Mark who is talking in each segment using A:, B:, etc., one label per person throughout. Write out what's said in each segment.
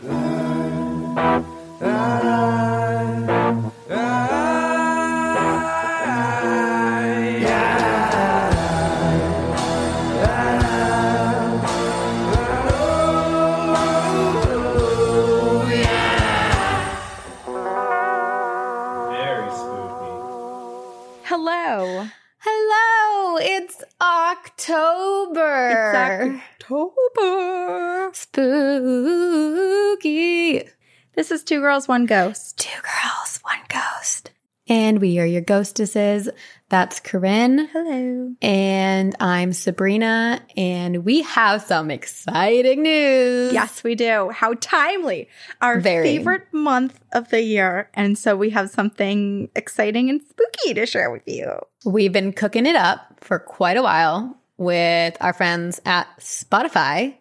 A: Very.
B: Hello.
C: Hello, it's October.
B: October.
C: Spooky.
B: This is Two Girls, One Ghost.
C: Two girls, one ghost. And we are your ghostesses. That's Corinne.
B: Hello.
C: And I'm Sabrina. And we have some exciting news.
B: Yes, we do. How timely. Our
C: Very.
B: favorite month of the year. And so we have something exciting and spooky to share with you.
C: We've been cooking it up for quite a while with our friends at Spotify.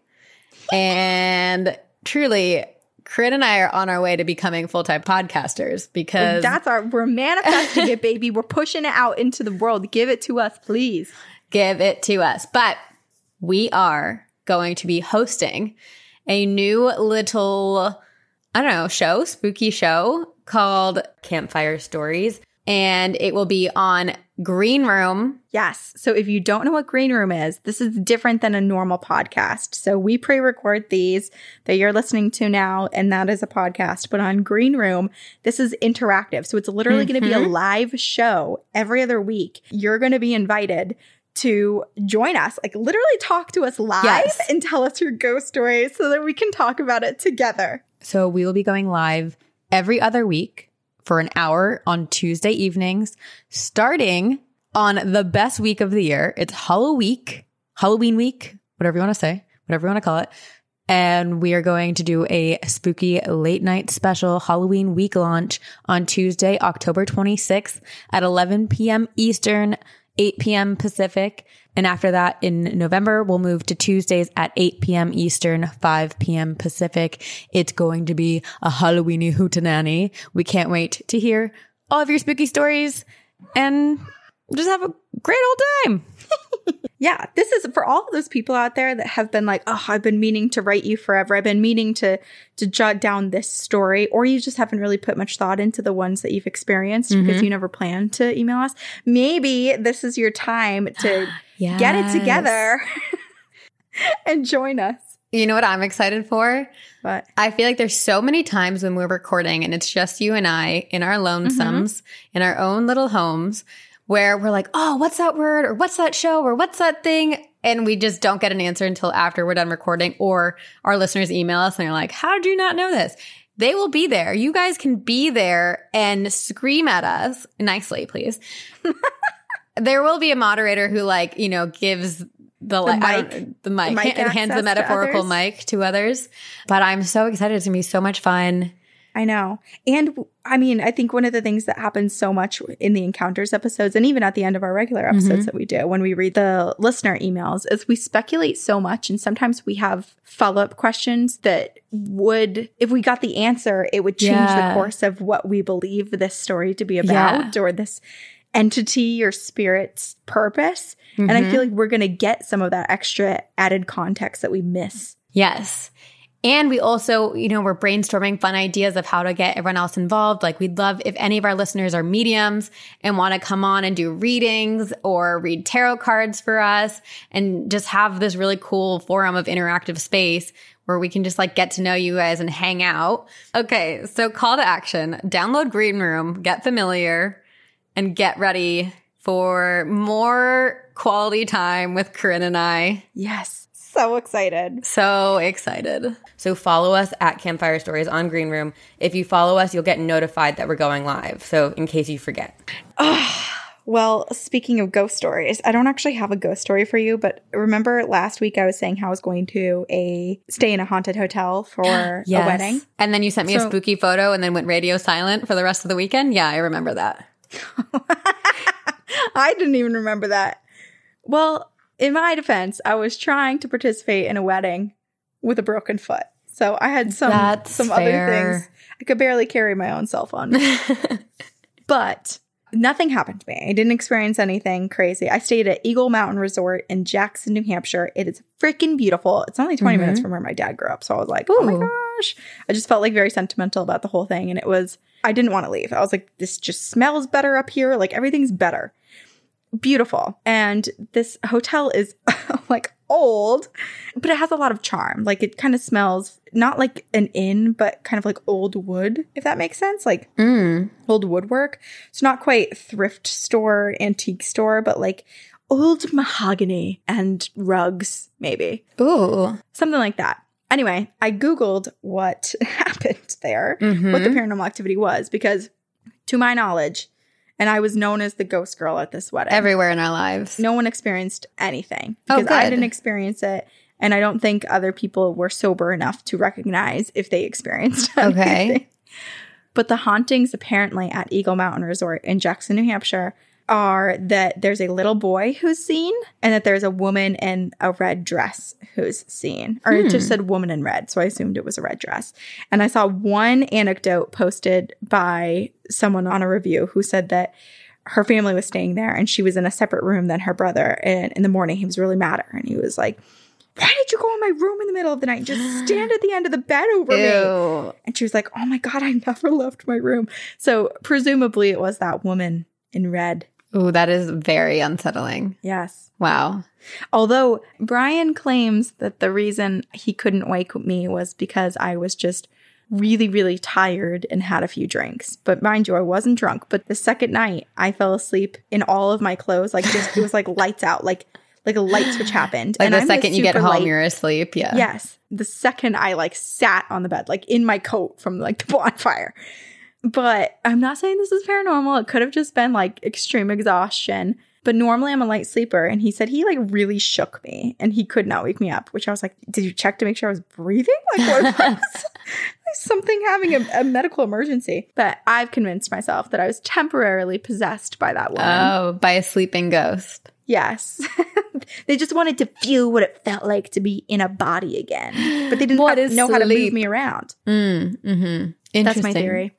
C: and truly, Corinne and I are on our way to becoming full time podcasters because
B: That's our, we're manifesting it, baby. We're pushing it out into the world. Give it to us, please.
C: give it to us. But we are going to be hosting a new little, I don't know, show, spooky show called Campfire Stories. And it will be on Green Room.
B: Yes. So if you don't know what Green Room is, this is different than a normal podcast. So we pre record these that you're listening to now, and that is a podcast. But on Green Room, this is interactive. So it's literally going to be a mm-hmm. live show every other week. You're going to be invited to join us, like literally talk to us live
C: Yes.
B: and tell us your ghost stories so that we can talk about it together.
C: So we will be going live every other week for an hour on Tuesday evenings, starting on the best week of the year. It's Halloween, week, Halloween week, whatever you want to say, whatever you want to call it. And we are going to do a spooky late night special Halloween week launch on Tuesday, October 26th at 11 p.m. Eastern, 8 p.m. Pacific. And after that, in November, we'll move to Tuesdays at 8 p.m. Eastern, 5 p.m. Pacific. It's going to be a Halloweeny hootenanny. We can't wait to hear all of your spooky stories and just have a great old time.
B: Yeah, this is for all of those people out there that have been like, "Oh, I've been meaning to write you forever. I've been meaning to to jot down this story," or you just haven't really put much thought into the ones that you've experienced because mm-hmm. you never planned to email us. Maybe this is your time to get it together and join us.
C: You know what I'm excited for?
B: But
C: I feel like there's so many times when we're recording and it's just you and I in our lonesomes, mm-hmm. in our own little homes, where we're like, oh, what's that word? Or what's that show? Or what's that thing? And we just don't get an answer until after we're done recording, or our listeners email us and they're like, how did you not know this? They will be there. You guys can be there and scream at us nicely, please. there will be a moderator who, like, you know, gives the, don't-
B: mic-
C: the mic,
B: mic
C: and hands the metaphorical
B: others.
C: mic to others. But I'm so excited. It's gonna be so much fun.
B: I know. And I mean, I think one of the things that happens so much in the encounters episodes and even at the end of our regular mm-hmm. episodes that we do when we read the listener emails is we speculate so much and sometimes we have follow-up questions that would if we got the answer, it would change
C: Yeah.
B: the course of what we believe this story to be about or this entity or spirit's purpose. And I mm-hmm. feel like we're going to get some of that extra added context that we miss.
C: Yes. And we also, you know, we're brainstorming fun ideas of how to get everyone else involved. Like, we'd love if any of our listeners are mediums and want to come on and do readings or read tarot cards for us and just have this really cool forum of interactive space where we can just like get to know you guys and hang out. Okay, so call to action download Green Room, get familiar, and get ready for more quality time with Corinne and I.
B: Yes. So excited.
C: So excited.
D: So follow us at Campfire Stories on Green Room. If you follow us, you'll get notified that we're going live. So in case you forget.
B: Well, speaking of ghost stories, I don't actually have a ghost story for you, but remember last week I was saying how I was going to a stay in a haunted hotel for a wedding?
C: And then you sent me a spooky photo and then went radio silent for the rest of the weekend. Yeah, I remember that.
B: I didn't even remember that. Well, in my defense, I was trying to participate in a wedding with a broken foot. So I had some
C: That's
B: some
C: fair.
B: other things. I could barely carry my own cell phone. but nothing happened to me. I didn't experience anything crazy. I stayed at Eagle Mountain Resort in Jackson, New Hampshire. It is freaking beautiful. It's only 20 minutes mm-hmm. from where my dad grew up. So I was like, oh my gosh. I just felt like very sentimental about the whole thing. And it was, I didn't want to leave. I was like, this just smells better up here. Like everything's better. Beautiful. And this hotel is like old, but it has a lot of charm. Like it kind of smells not like an inn, but kind of like old wood, if that makes sense. Like
C: Mm.
B: old woodwork. It's not quite thrift store, antique store, but like old mahogany and rugs, maybe.
C: Ooh.
B: Something like that. Anyway, I Googled what happened there, what the
C: Mhm.
B: paranormal activity was, because to my knowledge, and I was known as the ghost girl at this wedding.
C: Everywhere in our lives.
B: no one experienced anything
C: Oh,
B: because I didn't experience it. And I don't think other people were sober enough to recognize if they experienced
C: Okay.
B: But the hauntings apparently at Eagle Mountain Resort in Jackson, New Hampshire are that there's a little boy who's seen and that there's a woman in a red dress who's seen. Or it just hmm. said woman in red, so I assumed it was a red dress. And I saw one anecdote posted by someone on a review who said that her family was staying there and she was in a separate room than her brother. And in the morning, he was really mad at her and he was like, Why did you go in my room in the middle of the night? Just stand at the end of the bed over me. And she was like, Oh my God, I never left my room. So presumably it was that woman in red.
C: Ooh, that is very unsettling.
B: Yes.
C: Wow.
B: Although Brian claims that the reason he couldn't wake me was because I was just really, really tired and had a few drinks. But mind you, I wasn't drunk. But the second night, I fell asleep in all of my clothes. Like just, it was like lights out, like like a light switch happened.
C: Like the
B: I'm
C: second you get home,
B: light-
C: you're asleep. Yeah.
B: Yes. The second I like sat on the bed, like in my coat from like the bonfire. But I'm not saying this is paranormal. It could have just been like extreme exhaustion. But normally I'm a light sleeper. And he said he like really shook me and he could not wake me up, which I was like, did you check to make sure I was breathing? Like, what was like something having a, a medical emergency? But I've convinced myself that I was temporarily possessed by that woman.
C: Oh, by a sleeping ghost.
B: Yes. they just wanted to feel what it felt like to be in a body again. But they didn't have- know how to move me around.
C: Mm, mm-hmm. Interesting.
B: That's my theory.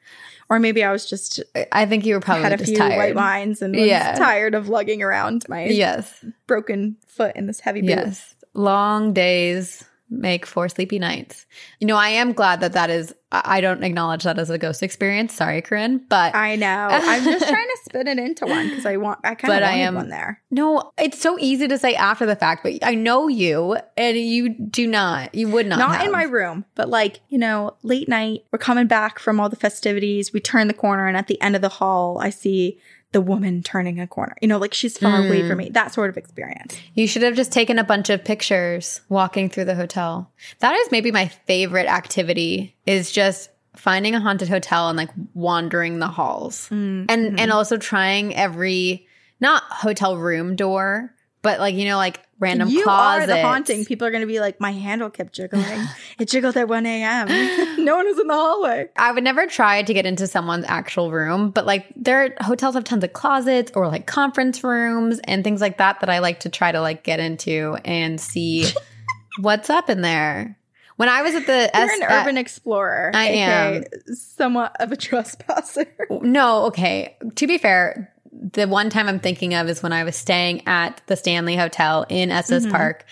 B: Or maybe I was just
C: I think you were probably
B: had a
C: just
B: few
C: tired.
B: white wines and was
C: Yeah.
B: tired of lugging around my
C: Yes.
B: broken foot in this heavy boot.
C: Yes. Long days make for sleepy nights. You know, I am glad that that is, I don't acknowledge that as a ghost experience. Sorry, Corinne. But
B: I know. I'm just trying to spin it into one because I want. I kind of
C: But I am-
B: one there.
C: no, it's so easy to say after the fact, but I know you and you do not, you would not.
B: Not in my room, but like you know, late night. We're coming back from all the festivities. We turn the corner, and at the end of the hall, I see the woman turning a corner. You know, like she's far away
C: Mm.
B: from me. That sort of experience.
C: You should have just taken a bunch of pictures walking through the hotel. That is maybe my favorite activity is just finding a haunted hotel and like wandering the halls.
B: Mm,
C: And
B: mhm.
C: and also trying every not hotel room door, but like you know like random
B: you
C: closets.
B: are the haunting. People are going to be like, my handle kept jiggling. it jiggled at 1 a.m. no one was in the hallway.
C: I would never try to get into someone's actual room, but like their hotels have tons of closets or like conference rooms and things like that that I like to try to like get into and see what's up in there. When I was at the
B: You're
C: S-
B: an urban explorer.
C: I am.
B: somewhat of a trespasser.
C: no, okay. To be fair, the one time I'm thinking of is when I was staying at the Stanley Hotel in Estes
B: Mhm.
C: Park,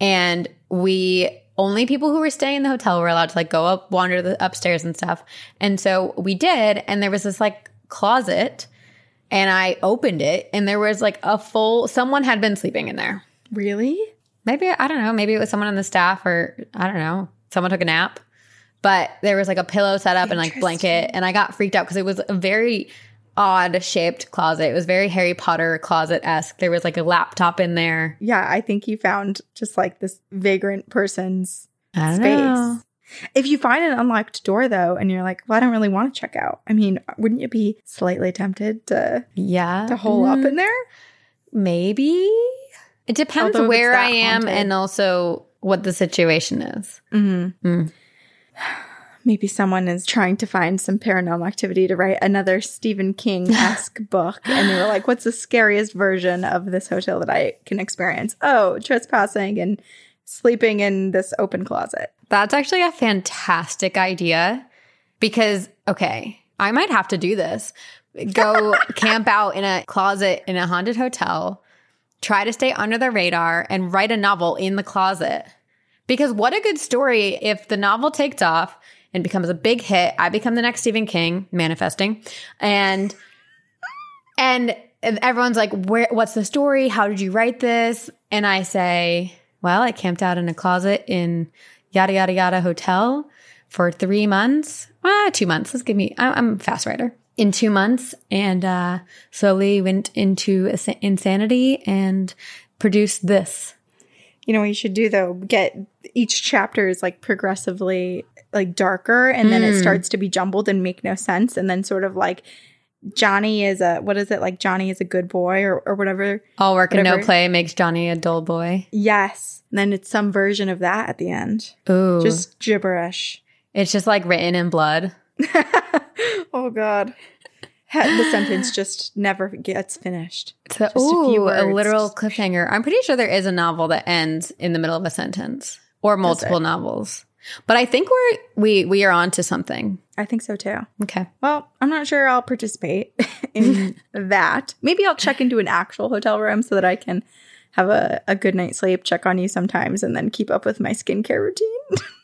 C: and we only people who were staying in the hotel were allowed to like go up, wander the upstairs and stuff. And so we did, and there was this like closet, and I opened it, and there was like a full someone had been sleeping in there.
B: Really?
C: Maybe I don't know. Maybe it was someone on the staff, or I don't know. someone took a nap, but there was like a pillow set up and like blanket, and I got freaked out because it was a very odd shaped closet. It was very Harry Potter closet esque. There was like a laptop in there.
B: Yeah, I think you found just like this vagrant person's space.
C: know.
B: If you find an unlocked door though, and you're like, well, I don't really want to check out. I mean, wouldn't you be slightly tempted to
C: Yeah,
B: to hole up
C: Mm,
B: in there?
C: maybe. It depends
B: Although
C: where I am
B: haunted.
C: and also what the situation is.
B: Mm-hmm.
C: Mm.
B: Maybe someone is trying to find some paranormal activity to write another Stephen King esque book. And they were like, what's the scariest version of this hotel that I can experience? Oh, trespassing and sleeping in this open closet.
C: That's actually a fantastic idea because, okay, I might have to do this. Go camp out in a closet in a haunted hotel, try to stay under the radar, and write a novel in the closet. Because what a good story if the novel takes off and becomes a big hit. I become the next Stephen King, manifesting. And and everyone's like, "Where? What's the story? How did you write this?" And I say, "Well, I camped out in a closet in yada yada yada hotel for three months. Ah, two months. Let's give me. I- I'm a fast writer. In two months, and uh, slowly went into ins- insanity and produced this.
B: You know what you should do though? Get each chapter is like progressively like darker and then it
C: Mm.
B: starts to be jumbled and make no sense. And then sort of like Johnny is a what is it like Johnny is a good boy or, or whatever.
C: All work and no play makes Johnny a dull boy.
B: Yes. And then it's some version of that at the end.
C: Ooh,
B: Just gibberish.
C: it's just like written in blood.
B: oh god. The sentence just never gets finished.
C: So,
B: Just a few
C: ooh, a
B: words.
C: literal cliffhanger. I'm pretty sure there is a novel that ends in the middle of a sentence or multiple novels. But I think we're we we are on to something.
B: I think so too.
C: Okay.
B: Well, I'm not sure I'll participate in that. Maybe I'll check into an actual hotel room so that I can have a, a good night's sleep, check on you sometimes, and then keep up with my skincare routine.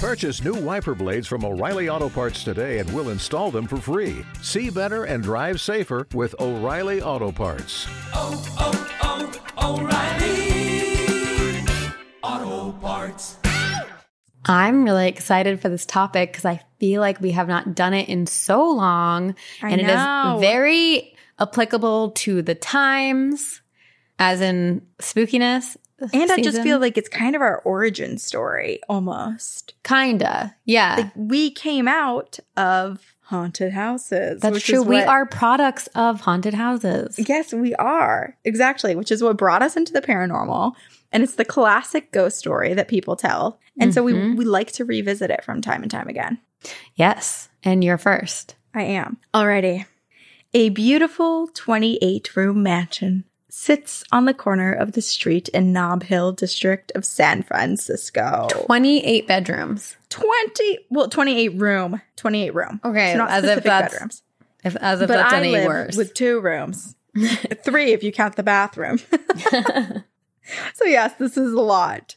A: Purchase new wiper blades from O'Reilly Auto Parts today and we'll install them for free. See better and drive safer with O'Reilly Auto Parts.
C: I'm really excited for this topic because I feel like we have not done it in so long.
B: I
C: and
B: know.
C: it is very applicable to the times, as in spookiness.
B: And I just feel like it's kind of our origin story almost.
C: kinda. Yeah.
B: Like we came out of haunted houses.
C: That's
B: which
C: true.
B: is
C: We are products of haunted houses.
B: Yes, we are. Exactly, which is what brought us into the paranormal. And it's the classic ghost story that people tell. And so we,
C: Mhm.
B: we like to revisit it from time and time again.
C: Yes. And you're first.
B: I am. Alrighty. A beautiful 28 room mansion sits on the corner of the street in Nob Hill district of San Francisco.
C: 28 bedrooms.
B: 20, well, 28 room. 28 room.
C: Okay,
B: So not
C: as if
B: specific
C: that's-
B: bedrooms.
C: If, as if
B: but
C: that's
B: I
C: any
B: live
C: worse.
B: with two rooms. Three if you count the bathroom. so yes, this is a lot.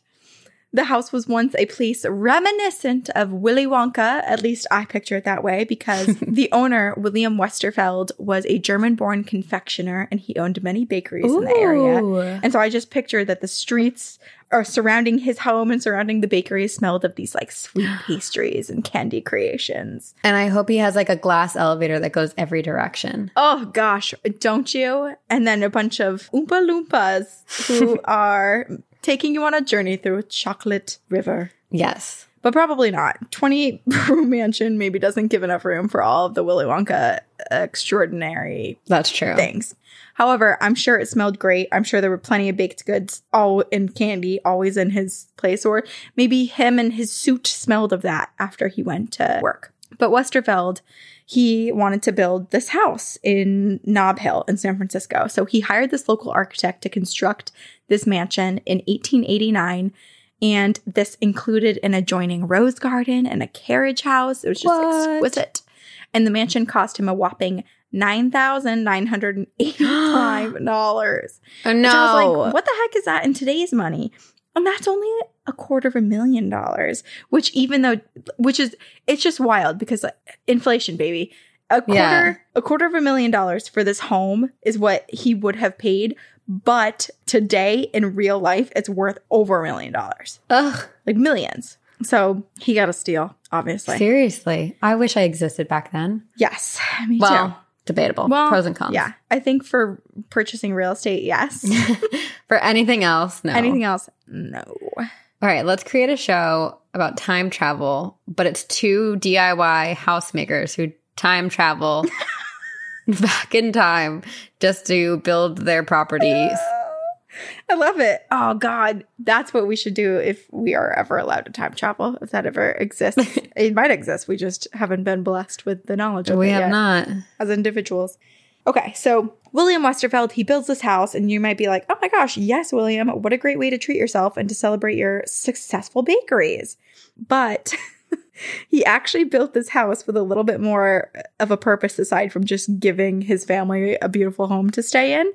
B: The house was once a place reminiscent of Willy Wonka. At least I picture it that way because the owner, William Westerfeld, was a German born confectioner and he owned many bakeries in the area. And so I just picture that the streets are surrounding his home and surrounding the bakery smelled of these like sweet pastries and candy creations.
C: And I hope he has like a glass elevator that goes every direction.
B: Oh gosh, don't you? And then a bunch of Oompa Loompas who are taking you on a journey through a Chocolate River.
C: Yes.
B: but probably not. 28 room mansion maybe doesn't give enough room for all of the Willy Wonka extraordinary
C: That's true.
B: things. However, I'm sure it smelled great. I'm sure there were plenty of baked goods all in candy always in his place, or maybe him and his suit smelled of that after he went to work. But Westerfeld, he wanted to build this house in Nob Hill in San Francisco. So he hired this local architect to construct this mansion in 1889. And this included an adjoining rose garden and a carriage house. It was just
C: What?
B: exquisite. And the mansion cost him a whopping nine thousand nine hundred and eighty-five dollars.
C: Oh,
B: Which I was
C: no.
B: like, what the heck is that in today's money? And that's only a quarter of a million dollars. Which even though, which is, it's just wild because like, inflation, baby. A quarter,
C: Yeah.
B: a quarter of a million dollars for this home is what he would have paid. But today in real life, it's worth over a million dollars,
C: Ugh.
B: like millions. So he got a steal, obviously.
C: Seriously. I wish I existed back then.
B: Yes, me
C: well,
B: too.
C: Debatable.
B: Well,
C: Pros and cons.
B: Yeah, I think for purchasing real estate, yes.
C: For anything else, no.
B: Anything else, no.
C: All right, let's create a show about time travel, but it's two DIY housemakers who time travel back in time just to build their properties.
B: I love it. Oh God, that's what we should do if we are ever allowed to time travel. If that ever exists, it might exist. We just haven't been blessed with the knowledge of
C: we
B: it We
C: have
B: yet
C: not.
B: as individuals. Okay, so William Westerfeld he builds this house, and you might be like, "Oh my gosh, yes, William! What a great way to treat yourself and to celebrate your successful bakeries." But he actually built this house with a little bit more of a purpose aside from just giving his family a beautiful home to stay in.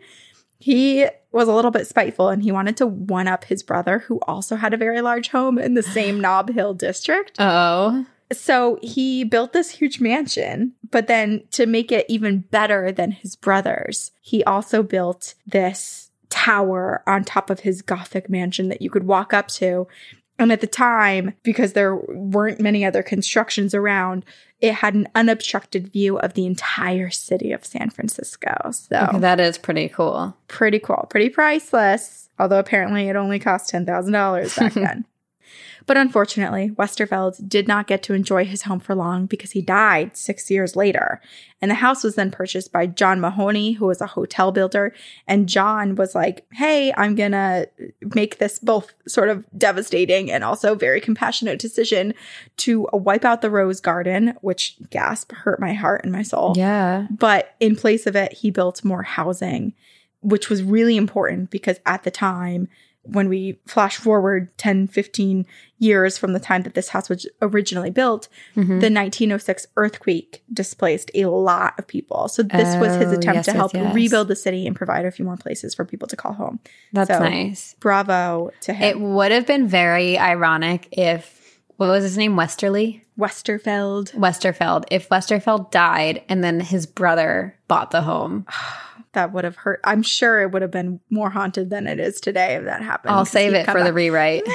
B: He was a little bit spiteful and he wanted to one up his brother, who also had a very large home in the same Nob Hill district.
C: Oh.
B: So he built this huge mansion, but then to make it even better than his brother's, he also built this tower on top of his Gothic mansion that you could walk up to. And at the time, because there weren't many other constructions around, it had an unobstructed view of the entire city of San Francisco. So
C: Okay, that is pretty cool.
B: pretty cool, pretty priceless. Although apparently it only cost ten thousand dollars back then. But unfortunately, Westerfeld did not get to enjoy his home for long because he died six years later. And the house was then purchased by John Mahoney, who was a hotel builder. And John was like, Hey, I'm gonna make this both sort of devastating and also very compassionate decision to wipe out the rose garden, which gasp hurt my heart and my soul.
C: Yeah.
B: But in place of it, he built more housing, which was really important because at the time, when we flash forward 10, 15 years from the time that this house was originally built,
C: Mm-hmm.
B: the 1906 earthquake displaced a lot of people. So this was his
C: Oh,
B: attempt
C: yes,
B: to
C: yes,
B: help
C: yes.
B: rebuild the city and provide a few more places for people to call home.
C: That's
B: So,
C: nice.
B: Bravo to him.
C: It would have been very ironic if what was his name? Westerly?
B: Westerfeld.
C: Westerfeld. If Westerfeld died and then his brother bought the home.
B: That would have hurt. I'm sure it would have been more haunted than it is today if that happened.
C: I'll save it for the rewrite.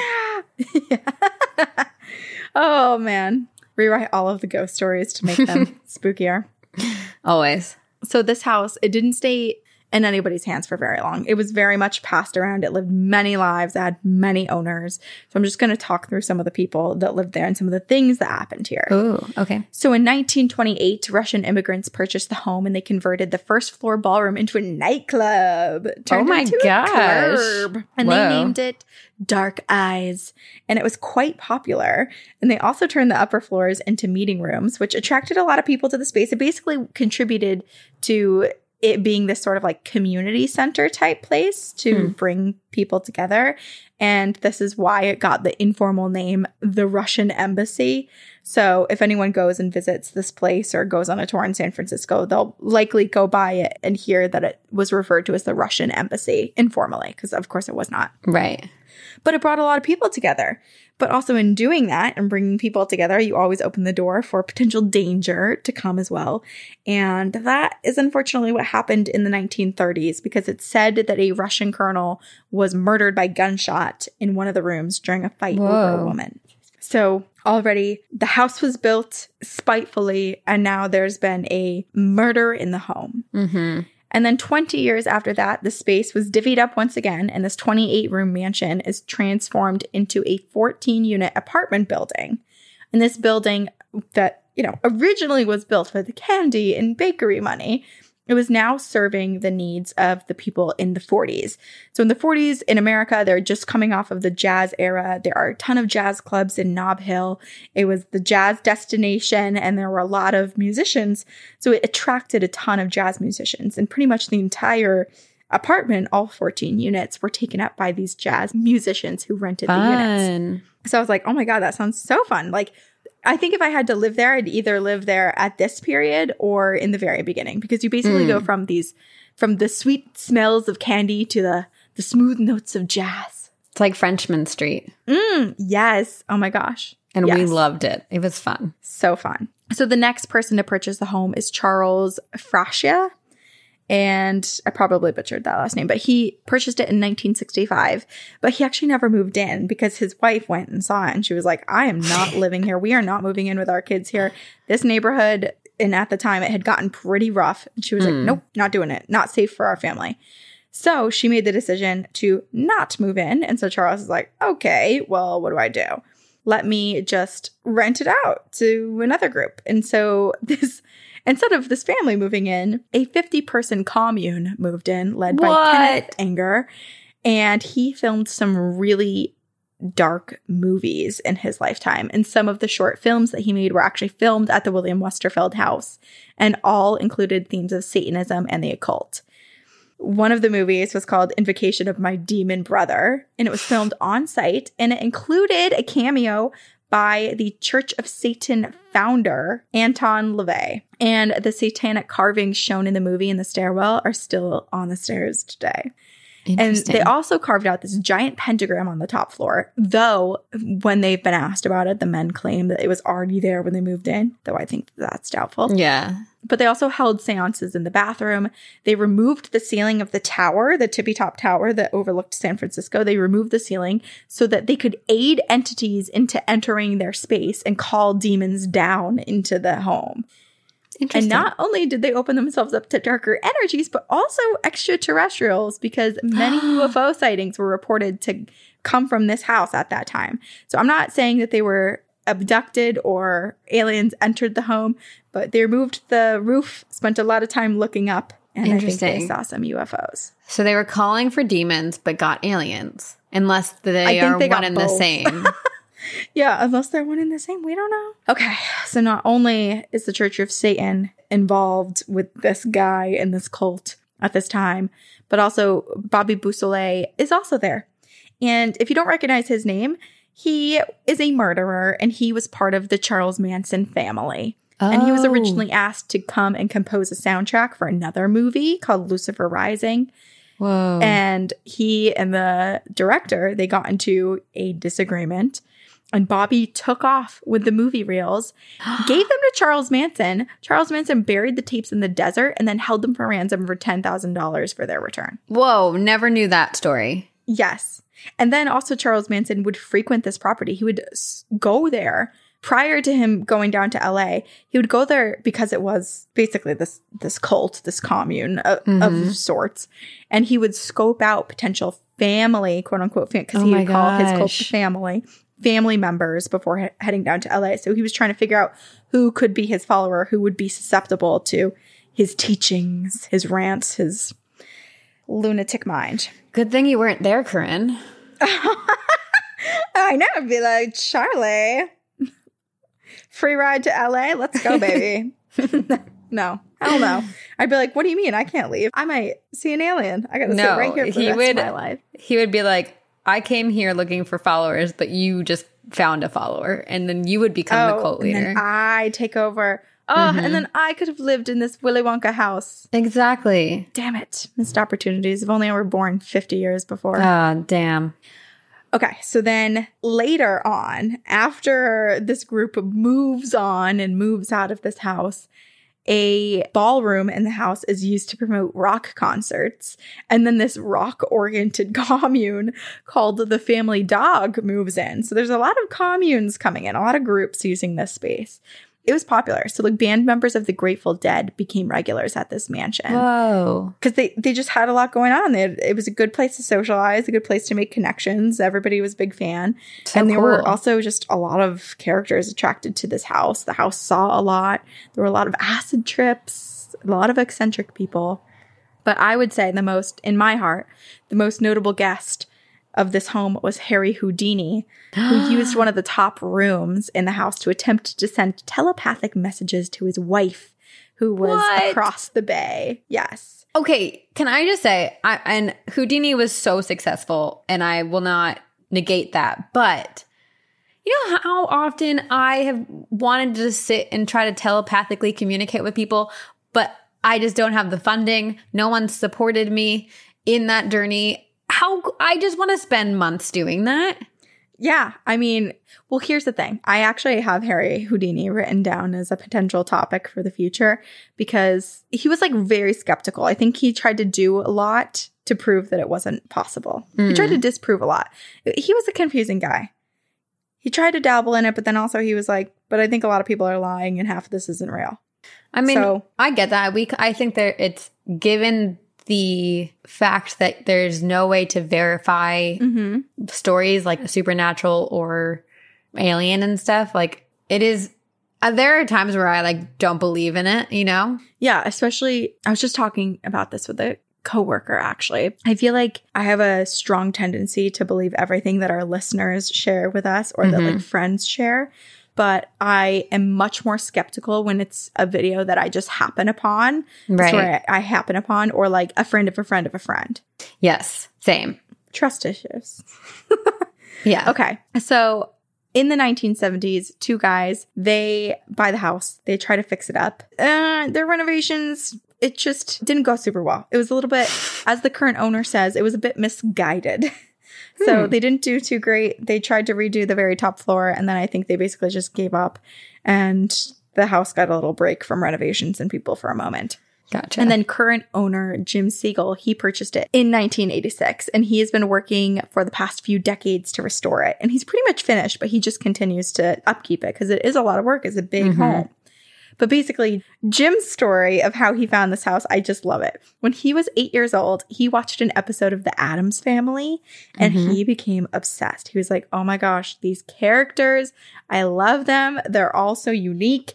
B: Oh man. Rewrite all of the ghost stories to make them spookier.
C: Always.
B: So this house, it didn't stay in anybody's hands for very long. It was very much passed around. It lived many lives, it had many owners. So I'm just going to talk through some of the people that lived there and some of the things that happened here.
C: Ooh, okay.
B: So in 1928, Russian immigrants purchased the home and they converted the first floor ballroom into a nightclub.
C: Oh my
B: it into a
C: gosh.
B: And
C: Whoa.
B: they named it Dark Eyes. And it was quite popular. And they also turned the upper floors into meeting rooms, which attracted a lot of people to the space. It basically contributed to it being this sort of like community center type place to hmm. bring people together. And this is why it got the informal name, the Russian Embassy. So if anyone goes and visits this place or goes on a tour in San Francisco, they'll likely go by it and hear that it was referred to as the Russian Embassy informally, because of course it was not
C: Right.
B: But it brought a lot of people together. But also in doing that and bringing people together, you always open the door for potential danger to come as well. And that is unfortunately what happened in the 1930s because it's said that a Russian colonel was murdered by gunshot in one of the rooms during a fight over a woman. So already the house was built spitefully and now there's been a murder in the home.
C: Mm-hmm.
B: And then 20 years after that, the space was divvied up once again, and this 28 room mansion is transformed into a 14 unit apartment building. And this building that, you know, originally was built the candy and bakery money it was now serving the needs of the people in the 40s. So in the 40s in America, they're just coming off of the jazz era. There are a ton of jazz clubs in Nob Hill. It was the jazz destination and there were a lot of musicians. So it attracted a ton of jazz musicians and pretty much the entire apartment, all 14 units were taken up by these jazz musicians who rented
C: Fun.
B: the units. So I was like, oh my God, that sounds so fun. Like I think if I had to live there, I'd either live there at this period or in the very beginning because you basically
C: Mm.
B: go from these from the sweet smells of candy to the the smooth notes of jazz.
C: It's like Frenchmen Street.
B: Mm, yes. Oh my gosh.
C: And we loved it. It was fun.
B: So fun. So the next person to purchase the home is Charles Frashia. And I probably butchered that last name, but he purchased it in 1965. But he actually never moved in because his wife went and saw it and she was like, I am not living here. We are not moving in with our kids here. This neighborhood, and at the time it had gotten pretty rough. And she was like, hmm. nope, not doing it. Not safe for our family. So she made the decision to not move in. And so Charles is like, okay, well, what do I do? Let me just rent it out to another group. And so this, instead of this family moving in, a 50 person commune moved in, led by Kenneth Anger. And he filmed some really dark movies in his lifetime. And some of the short films that he made were actually filmed at the William Westerfeld house and all included themes of Satanism and the occult. One of the movies was called Invocation of My Demon Brother, and it was filmed on site, and it included a cameo by the Church of Satan founder, Anton LaVey. And the satanic carvings shown in the movie in the stairwell are still on the stairs today. And they also carved out this giant pentagram on the top floor. Though, when they've been asked about it, the men claim that it was already there when they moved in, though I think that's doubtful.
C: yeah.
B: But they also held seances in the bathroom. They removed the ceiling of the tower, the tippy top tower that overlooked San Francisco. They removed the ceiling so that they could aid entities into entering their space and call demons down into the home. And not only did they open themselves up to darker energies, but also extraterrestrials because many UFO sightings were reported to come from this house at that time. So I'm not saying that they were abducted or aliens entered the home, but they removed the roof, spent a lot of time looking up, and I think they saw some UFOs.
C: so they were calling for demons, but got aliens. Unless they are
B: they
C: one and the same.
B: Yeah, unless they're one and the same, we don't know. Okay, so not only is the Church of Satan involved with this guy and this cult at this time, but also Bobby Beausoleil is also there. And if you don't recognize his name, he is a murderer and he was part of the Charles Manson family. And he was
C: Oh.
B: originally asked to come and compose a soundtrack for another movie called Lucifer Rising.
C: Whoa.
B: And he and the director, they got into a disagreement. And Bobby took off with the movie reels, gave them to Charles Manson. Charles Manson buried the tapes in the desert and then held them for ransom for $10,000 for their return.
C: Whoa. Never knew that story.
B: Yes. And then also Charles Manson would frequent this property. He would go there prior to him going down to LA. He would go there because it was basically this this cult, this commune of,
C: Mhm.
B: of sorts, and he would scope out potential family, quote unquote, because
C: Oh
B: he would call his cult family, family members before he- heading down to LA. So he was trying to figure out who could be his follower, who would be susceptible to his teachings, his rants, his lunatic mind.
C: Good thing you weren't there, Corinne.
B: I know. I'd be like, Charlie, free ride to LA. Let's go, baby. no, hell no. I'd be like, what do you mean? I can't leave. I might see an alien. I gotta sit right here for
C: he
B: the rest
C: would-
B: of my life.
C: He would be like, I came here looking for followers, but you just found a follower. And then you would become the cult
B: Oh, and
C: leader.
B: then I take over. Oh,
C: Mhm.
B: and then I could have lived in this Willy Wonka house.
C: exactly.
B: Damn it. Missed opportunities. If only I were born 50 years before.
C: Ah, damn.
B: Okay, so then later on, after this group moves on and moves out of this house, a ballroom in the house is used to promote rock concerts. And then this rock oriented commune called the Family Dog moves in. So there's a lot of communes coming in, a lot of groups using this space. It was popular. So like band members of the Grateful Dead became regulars at this mansion
C: Whoa.
B: because they they just had a lot going on. Had, it was a good place to socialize, a good place to make connections. Everybody was a big fan,
C: So
B: and there were also just a lot of characters attracted to this house. The house saw a lot. There were a lot of acid trips, a lot of eccentric people. But I would say the most, in my heart, the most notable guest of this home was Harry Houdini, who used one of the top rooms in the house to attempt to send telepathic messages to his wife, who was
C: What?
B: across the bay. Yes.
C: Okay, can I just say, I, and Houdini was so successful, and I will not negate that. But you know how often I have wanted to sit and try to telepathically communicate with people, but I just don't have the funding. No one supported me in that journey. How I just want to spend months doing that.
B: Yeah, I mean, well, here's the thing. I actually have Harry Houdini written down as a potential topic for the future because he was like very skeptical. I think he tried to do a lot to prove that it wasn't possible. He hmm. tried to disprove a lot. He was a confusing guy. He tried to dabble in it, but then also he was like, but I think a lot of people are lying and half of this isn't real.
C: I mean,
B: So-
C: I get that. We, I think that it's given the fact that there's no way to verify
B: Mm-hmm.
C: stories like supernatural or alien and stuff. Like it is. Uh, there are times where I like don't believe in it. You know.
B: Yeah, especially I was just talking about this with a coworker actually. I feel like I have a strong tendency to believe everything that our listeners share with us or that like friends share, but I am much more skeptical when it's a video that I just happen upon.
C: Right.
B: where I, happen upon or like a friend of a friend of a friend.
C: Yes. Same.
B: Trust issues.
C: Yeah.
B: Okay. So in the 1970s, two guys, they buy the house, they try to fix it up. Uh, their renovations, it just didn't go super well. It was a little bit, as the current owner says, it was a bit misguided. so hmm. they didn't do too great. They tried to redo the very top floor, and then I think they basically just gave up. And the house got a little break from renovations and people for a moment.
C: Gotcha.
B: And then current owner Jim Siegel, he purchased it in 1986 and he has been working for the past few decades to restore it. And he's pretty much finished, but he just continues to upkeep it because it is a lot of work. It's a big mm-hmm. home. But basically, Jim's story of how he found this house, I just love it. When he was eight years old, he watched an episode of The Addams Family and he mm-hmm. became obsessed. He was like, oh my gosh, these characters, I love them. They're all so unique.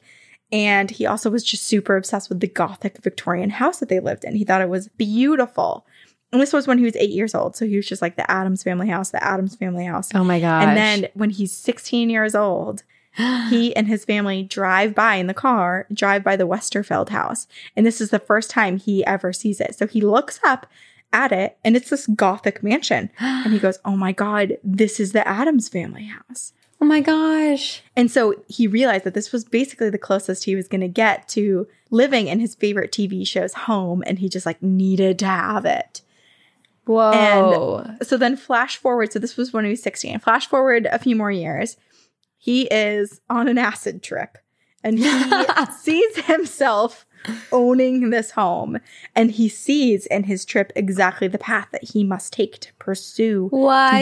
B: And he also was just super obsessed with the Gothic Victorian house that they lived in. He thought it was beautiful. And this was when he was eight years old. So he was just like the Addams family house, the Addams family house.
C: oh my gosh.
B: And then when he's 16 years old, he and his family drive by in the car, drive by the Westerfeld house. And this is the first time he ever sees it. So he looks up at it and it's this Gothic mansion. And he goes, Oh my God, this is the Addams family house.
C: oh my gosh.
B: And so he realized that this was basically the closest he was going to get to living in his favorite TV show's home. And he just like needed to have it.
C: Whoa.
B: So then flash forward. So this was when he was 16. Flash forward a few more years. He is on an acid trip and he sees himself owning this home. And he sees in his trip exactly the path that he must take to pursue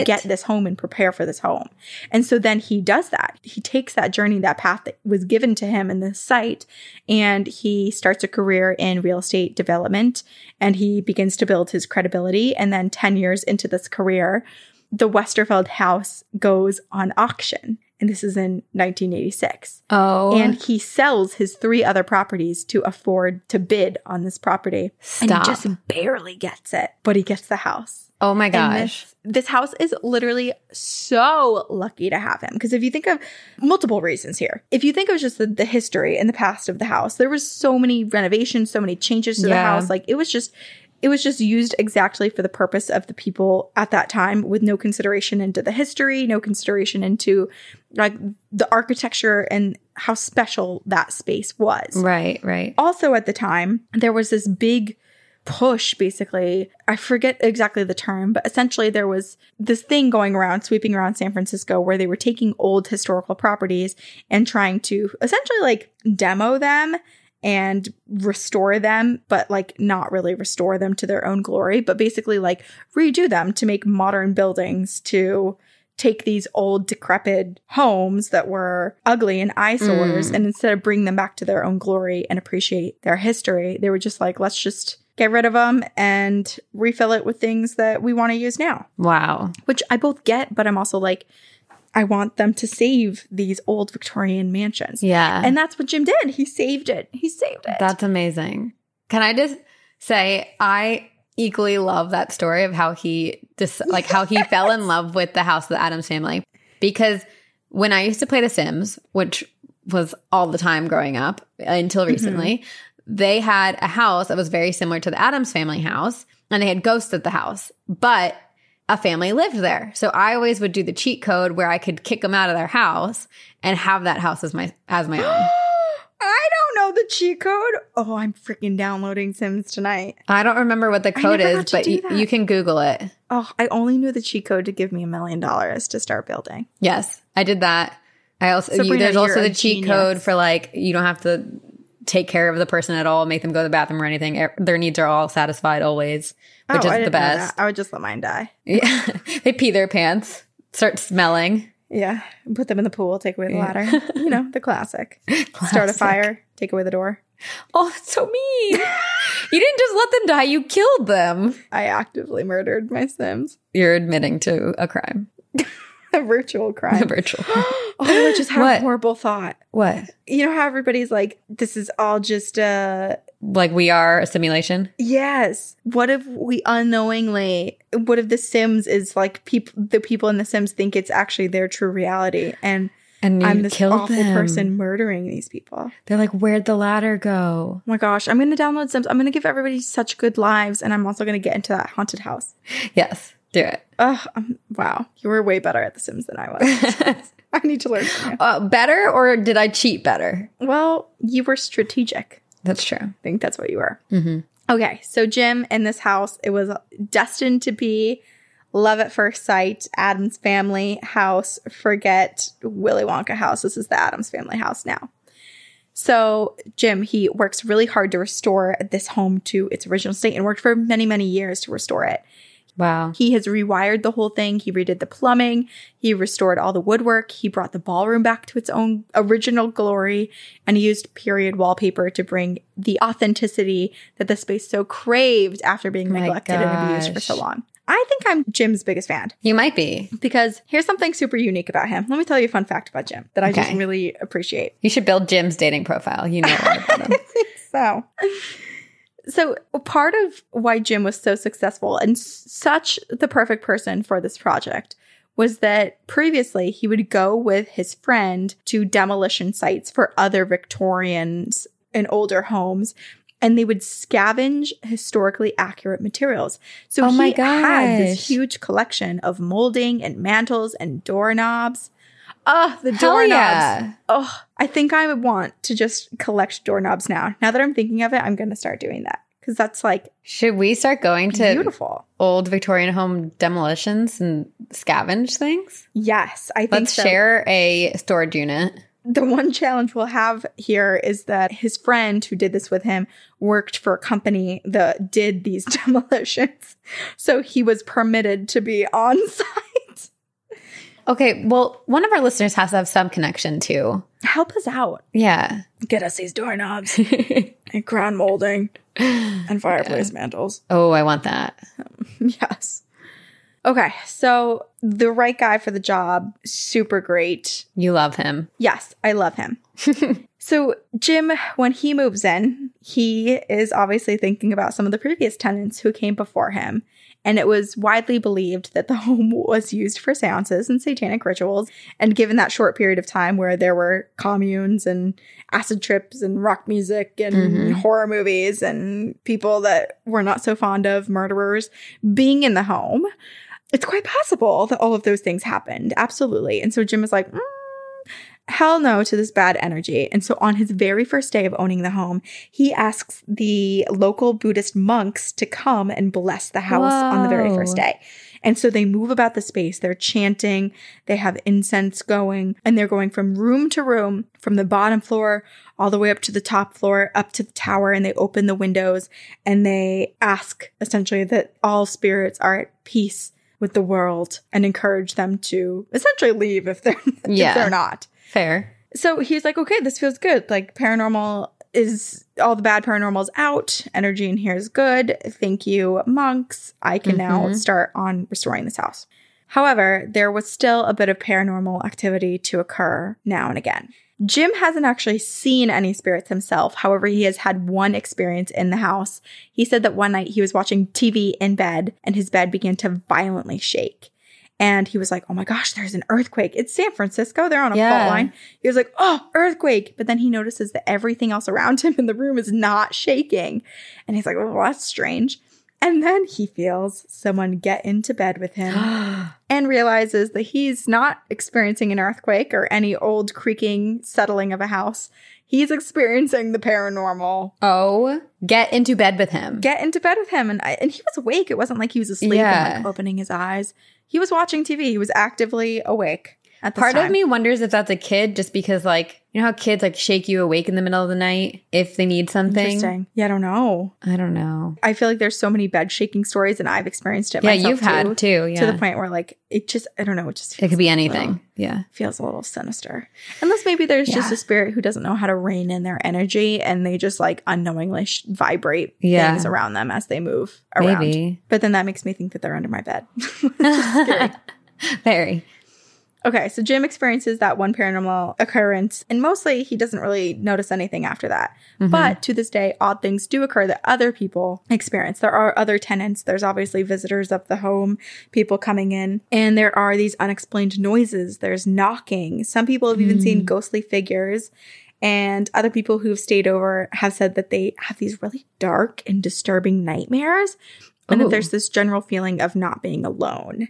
B: to get this home and prepare for this home. And so then he does that. He takes that journey, that path that was given to him in this site, and he starts a career in real estate development and he begins to build his credibility. And then 10 years into this career, the Westerfeld house goes on auction. And this is in 1986.
C: oh.
B: And he sells his three other properties to afford to bid on this property. And he just barely gets it, but he gets the house.
C: oh my gosh.
B: this, this house is literally so lucky to have him. Because if you think of multiple reasons here, if you think of just the, the history and the past of the house, there was so many renovations, so many changes to the house. Like it was just, it was just used exactly for the purpose of the people at that time with no consideration into the history, no consideration into like the architecture and how special that space was
C: Right, right.
B: also at the time there was this big push basically i forget exactly the term but essentially there was this thing going around sweeping around san francisco where they were taking old historical properties and trying to essentially like demo them and restore them but like not really restore them to their own glory but basically like redo them to make modern buildings to take these old decrepit homes that were ugly and eyesores
C: Mm.
B: and instead of bring them back to their own glory and appreciate their history, they were just like, let's just get rid of them and refill it with things that we want to use now,
C: Wow.
B: which I both get, but I'm also like, I want them to save these old Victorian mansions.
C: Yeah.
B: And that's what Jim did. He saved it. He saved it.
C: That's amazing. Can I just say I equally love that story of how he just like how he fell in love with the house of the Addams family because when I used to play The Sims, which was all the time growing up until mm-hmm. recently, they had a house that was very similar to the Addams family house and they had ghosts at the house, but a family lived there. So I always would do the cheat code where I could kick them out of their house and have that house as my as my own.
B: I don't know the cheat code. Oh, I'm freaking downloading Sims tonight.
C: I don't remember what the code is, but
B: do
C: you, can Google it.
B: Oh, I only knew the cheat code to give me a million dollars to start building.
C: Yes, I did that. I also you, there's also the cheat
B: genius.
C: code for like you don't have to take care of the person at all, make them go to the bathroom or anything. E- Their needs are all satisfied always, which
B: oh, I
C: is the
B: didn't know
C: best.
B: I would just let mine die.
C: Yeah. they pee their pants, start smelling.
B: Yeah, put them in the pool, take away the
C: Yeah.
B: ladder. you know, the classic. Start a fire, take away the door.
C: Oh, that's so mean. you didn't just let them die; you killed them.
B: I actively murdered my Sims.
C: You're admitting to a crime,
B: A virtual crime.
C: A virtual.
B: oh, I just had
C: What?
B: a horrible thought.
C: what?
B: You know how everybody's like, this is all just uh
C: Like we are a simulation?
B: Yes. What if we unknowingly what if the Sims is like people the people in the Sims think it's actually their true reality and
C: And
B: I'm this awful
C: them.
B: person murdering these people.
C: They're like, where'd the ladder go?
B: Oh my gosh, I'm gonna download Sims. I'm gonna give everybody such good lives and I'm also gonna get into that haunted house.
C: Yes, do it.
B: Ugh, um, wow. You were way better at The Sims than I was. I need to learn from you.
C: uh, better or did I cheat better?
B: Well, you were strategic.
C: That's true.
B: I think that's what you were.
C: Mm-hmm.
B: Okay, so Jim in this house, it was destined to be love at first sight, Addams family house. Forget Willy Wonka house. This is the Addams family house now. So Jim, he works really hard to restore this home to its original state and worked for many, many years to restore it.
C: Wow.
B: He has rewired the whole thing. He redid the plumbing. He restored all the woodwork. He brought the ballroom back to its own original glory. And he used period wallpaper to bring the authenticity that the space so craved after being
C: My
B: neglected and abused for so long. I think I'm Jim's biggest fan
C: You might be.
B: because here's something super unique about him. Let me tell you a fun fact about Jim that I just really appreciate.
C: You should build Jim's dating profile. You know
B: so so part of why jim was so successful and such the perfect person for this project was that previously he would go with his friend to demolition sites for other victorians and older homes and they would scavenge historically accurate materials. So
C: Oh
B: he had this huge collection of molding and mantles and doorknobs. Ah, the doorknobs.
C: yeah.
B: Oh, I think I would want to just collect doorknobs now. Now that I'm thinking of it, I'm going to start doing that because that's like
C: Should we start going to
B: beautiful.
C: old Victorian home demolitions and scavenge things?
B: Yes, I think
C: Let's
B: so.
C: share a storage unit.
B: The one challenge we'll have here is that his friend who did this with him worked for a company that did these demolitions. So he was permitted to be on site.
C: Okay, well, one of our listeners has to have some connection too.
B: Help us out.
C: Yeah.
B: Get us these doorknobs and crown molding and fireplace mantles.
C: Oh, I want that.
B: Yes. Okay, so the right guy for the job, super great.
C: You love him.
B: Yes, I love him. so, Jim, when he moves in, he is obviously thinking about some of the previous tenants who came before him. And it was widely believed that the home was used for seances and satanic rituals. And given that short period of time where there were communes and acid trips and rock music and
C: Mhm.
B: horror movies and people that were not so fond of murderers being in the home, it's quite possible that all of those things happened. Absolutely. And so Jim was like, "Mm, hell no to this bad energy. And so on his very first day of owning the home, he asks the local Buddhist monks to come and bless the house on the very first day. And so they move about the space. They're chanting, they have incense going, and they're going from room to room, from the bottom floor all the way up to the top floor, up to the tower, and they open the windows and they ask essentially that all spirits are at peace with the world and encourage them to essentially leave if they're
C: Yeah.
B: if they're not.
C: Fair.
B: So he's like, okay, this feels good. Like paranormal is all the bad paranormal's out. Energy in here is good. Thank you, monks. I can now
C: Mhm.
B: start on restoring this house. However, there was still a bit of paranormal activity to occur now and again. Jim hasn't actually seen any spirits himself. However, he has had one experience in the house. He said that one night he was watching TV in bed and his bed began to violently shake. And he was like, oh my gosh, there's an earthquake. It's San Francisco. They're on a
C: Yeah.
B: fault line. He was like, oh, earthquake. But then he notices that everything else around him in the room is not shaking. And he's like, oh, well, that's strange. And then he feels someone get into bed with him and realizes that he's not experiencing an earthquake or any old creaking settling of a house. He's experiencing the paranormal.
C: Oh, get into bed with him.
B: Get into bed with him, and I, and he was awake. It wasn't like he was asleep
C: Yeah.
B: and like opening his eyes. He was watching TV. He was actively awake
C: Part
B: time.
C: of me wonders if that's a kid just because, like, you know how kids like shake you awake in the middle of the night if they need something?
B: Interesting. Yeah, I don't know.
C: I don't know.
B: I feel like there's so many bed shaking stories, and I've experienced it.
C: Yeah, you've had too. Yeah.
B: to the point where like it just I don't know. It just
C: it could be anything. Yeah.
B: feels a little sinister. Unless maybe there's just a spirit who doesn't know how to rein in their energy, and they just like unknowingly sh- vibrate
C: Yeah.
B: things around them as they move around.
C: Maybe.
B: But then that makes me think that they're under my bed. Which is scary.
C: Very.
B: Okay, so Jim experiences that one paranormal occurrence, and mostly he doesn't really notice anything after that.
C: Mm-hmm.
B: But to this day, odd things do occur that other people experience. There are other tenants, there's obviously visitors of the home, people coming in, and there are these unexplained noises. There's knocking. Some people have even
C: Hmm.
B: seen ghostly figures. And other people who've stayed over have said that they have these really dark and disturbing nightmares, and
C: Ooh.
B: that there's this general feeling of not being alone.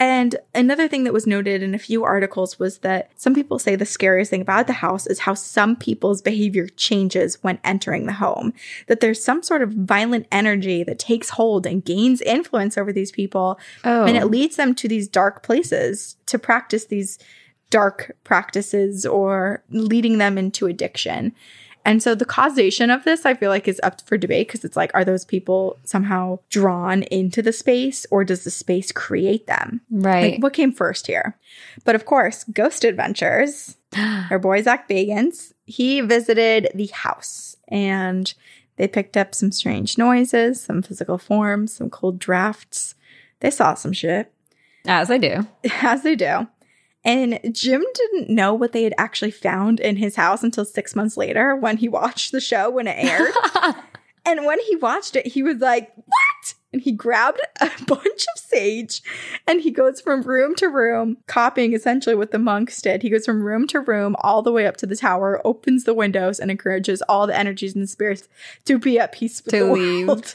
B: And another thing that was noted in a few articles was that some people say the scariest thing about the house is how some people's behavior changes when entering the home. That there's some sort of violent energy that takes hold and gains influence over these people.
C: Oh.
B: And it oh. leads them to these dark places to practice these dark practices or leading them into addiction. And so the causation of this, I feel like, is up for debate because it's like, are those people somehow drawn into the space or does the space create them?
C: right.
B: Like, what came first here? But of course, Ghost Adventures, our boy Zach Bagans, he visited the house and they picked up some strange noises, some physical forms, some cold drafts. They saw some shit,
C: As I do.
B: as they do. And Jim didn't know what they had actually found in his house until six months later when he watched the show when it aired. And when he watched it, he was like, What? And he grabbed a bunch of sage and he goes from room to room, copying essentially what the monks did. He goes from room to room all the way up to the tower, opens the windows, and encourages all the energies and the spirits to be at peace with
C: To
B: the
C: leave.
B: world.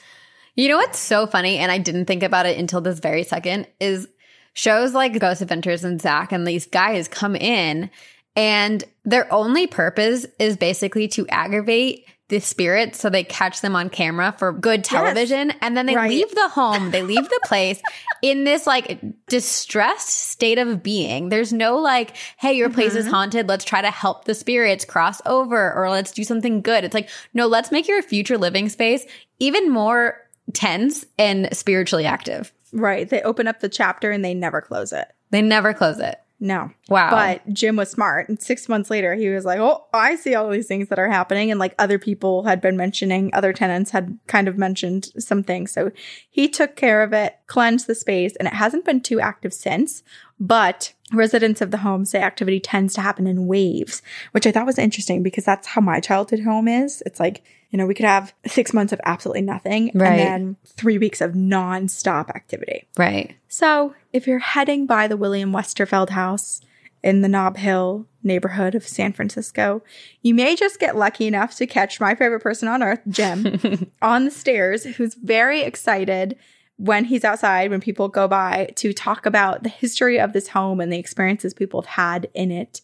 C: You know what's so funny, and I didn't think about it until this very second, is shows like Ghost Adventures and Zach and these guys come in and their only purpose is basically to aggravate the spirits so they catch them on camera for good television and then they
B: Right.
C: leave the home they leave the place in this like distressed state of being there's no like hey your place
B: Mm-hmm.
C: is haunted let's try to help the spirits cross over or let's do something good it's like no let's make your future living space even more tense and spiritually active
B: Right. They open up the chapter and they never close it.
C: they never close it
B: No.
C: wow
B: But Jim was smart. And six months later, he was like, Oh, I see all these things that are happening. And like other people had been mentioning, other tenants had kind of mentioned some things. So he took care of it, cleansed the space, and it hasn't been too active since. But residents of the home say activity tends to happen in waves, which I thought was interesting because that's how my childhood home is. It's like, you know, we could have six months of absolutely nothing
C: Right.
B: and then three weeks of nonstop activity.
C: right
B: So, if you're heading by the William Westerfeld house in the Nob Hill neighborhood of San Francisco, you may just get lucky enough to catch my favorite person on earth, Jim, on the stairs, who's very excited when he's outside, when people go by, to talk about the history of this home and the experiences people have had in it.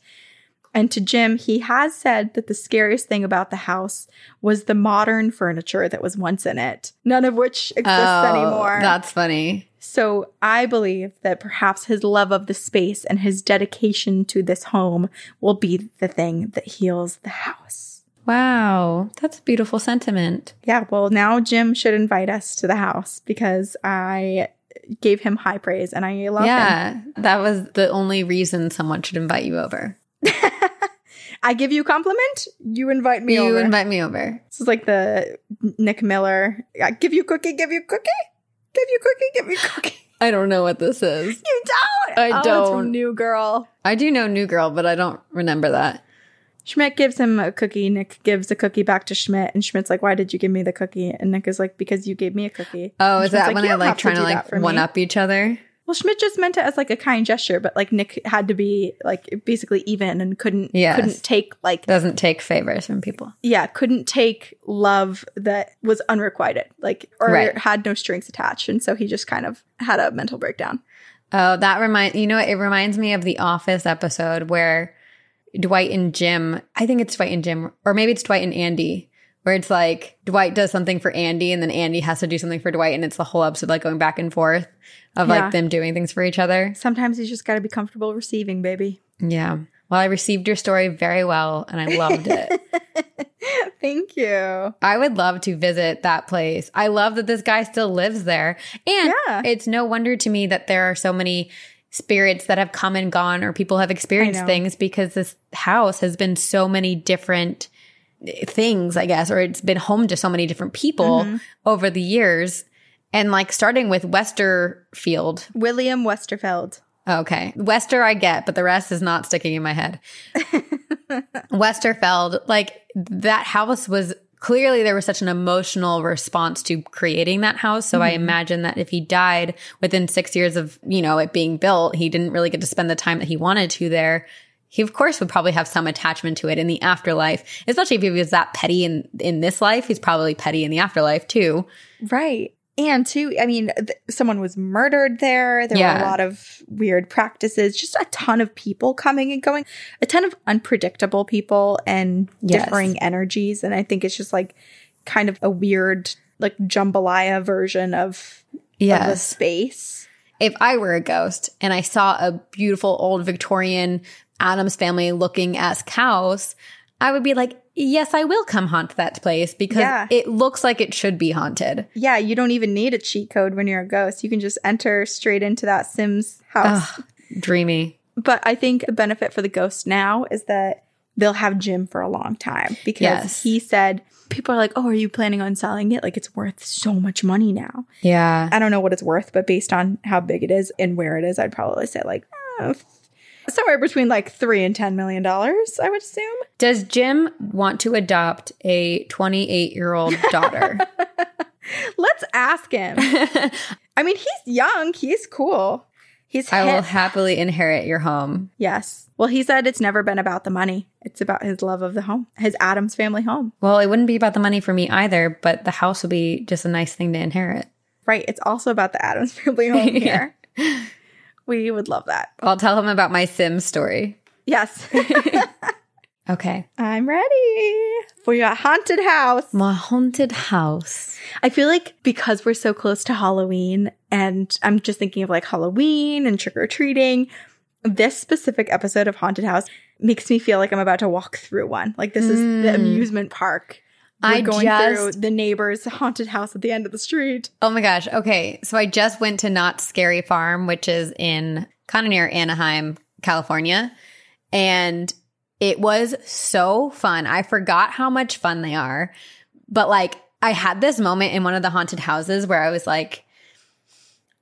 B: And to Jim, he has said that the scariest thing about the house was the modern furniture that was once in it, none of which exists oh, anymore.
C: Oh, that's funny
B: So I believe that perhaps his love of the space and his dedication to this home will be the thing that heals the house.
C: Wow that's a beautiful sentiment
B: Yeah, well, now Jim should invite us to the house because I gave him high praise, and I love him.
C: yeah, that was the only reason someone should invite you over.
B: I give you a compliment, you invite me
C: you
B: over.
C: invite me over.
B: this is like the Nick Miller. I give you cookie, give you cookie, give you cookie, give you cookie.
C: I don't know what this is.
B: You don't.
C: I
B: Oh,
C: don't.
B: New Girl.
C: I do know New Girl, but I don't remember that.
B: Schmidt gives him a cookie. Nick gives a cookie back to Schmidt, and Schmidt's like, "Why did you give me the cookie?" And Nick is like, "Because you gave me a cookie."
C: Oh, is that when
B: "You
C: they're like trying to like one
B: me."
C: up each other?
B: Well, Schmidt just meant it as like a kind gesture, but like Nick had to be like basically even and couldn't
C: Yes.
B: couldn't take like
C: Doesn't take favors from people.
B: yeah couldn't take love that was unrequited like or
C: Right.
B: had no strings attached, and so he just kind of had a mental breakdown.
C: Oh, that remind you know? It reminds me of the Office episode where Dwight and Jim. I think it's Dwight and Jim, or maybe it's Dwight and Andy, where it's like Dwight does something for Andy, and then Andy has to do something for Dwight, and it's the whole episode like going back and forth of
B: Yeah.
C: like them doing things for each other.
B: Sometimes you just got to be comfortable receiving, baby.
C: Yeah. Well, I received your story very well, and I loved it.
B: Thank you.
C: I would love to visit that place. I love that this guy still lives there. And
B: Yeah.
C: it's no wonder to me that there are so many spirits that have come and gone or people have experienced things because this house has been so many different things, I guess, or it's been home to so many different people
B: Mm-hmm.
C: over the years. And like starting with Westerfield.
B: William Westerfeld.
C: Okay. Wester I get, but the rest is not sticking in my head. Westerfeld, like that house was clearly there was such an emotional response to creating that house. So I mm-hmm. imagine that if he died within six years of, you know, it being built, he didn't really get to spend the time that he wanted to there. He of course would probably have some attachment to it in the afterlife, especially if he was that petty in in this life. He's probably petty in the afterlife too.
B: Right. And too, I mean, th- someone was murdered there. There were a lot of weird practices, just a ton of people coming and going, a ton of unpredictable people and
C: Yes.
B: differing energies. And I think it's just like kind of a weird, like jambalaya version of, of the
C: Yes.
B: space.
C: if I were a ghost and I saw a beautiful old Victorian Addams family looking esque cows I would be like, yes, I will come haunt that place because
B: Yeah.
C: it looks like it should be haunted.
B: Yeah, you don't even need a cheat code when you're a ghost. You can just enter straight into that Sims house.
C: Ugh, dreamy.
B: But I think a benefit for the ghost now is that they'll have Jim for a long time because
C: Yes.
B: he said people are like, "Oh, are you planning on selling it? Like it's worth so much money now."
C: Yeah.
B: I don't know what it's worth, but based on how big it is and where it is, I'd probably say like uh, somewhere between like three and ten million dollars. I would assume.
C: Does Jim want to adopt a 28 year old daughter?
B: Let's ask him. I mean, he's young. He's cool. He's
C: I will happily inherit your home.
B: yes. Well, he said it's never been about the money. It's about his love of the home, his Addams family home.
C: Well, it wouldn't be about the money for me either, but the house would be just a nice thing to inherit.
B: Right. It's also about the Addams family home
C: Yeah.
B: We would love that.
C: I'll tell him about my Sims story.
B: Yes.
C: Okay.
B: I'm ready for your haunted house.
C: My haunted house.
B: I feel like because we're so close to Halloween and I'm just thinking of like Halloween and trick or treating, this specific episode of Haunted House makes me feel like I'm about to walk through one. Like this is the
C: Mm.
B: amusement park. We're
C: I
B: going through
C: just-
B: the neighbor's haunted house at the end of the street.
C: Oh my gosh. Okay. So I just went to Knott's Scary Farm, which is in kind of near Anaheim, California. And it was so fun. I forgot how much fun they are. But like, I had this moment in one of the haunted houses where I was like,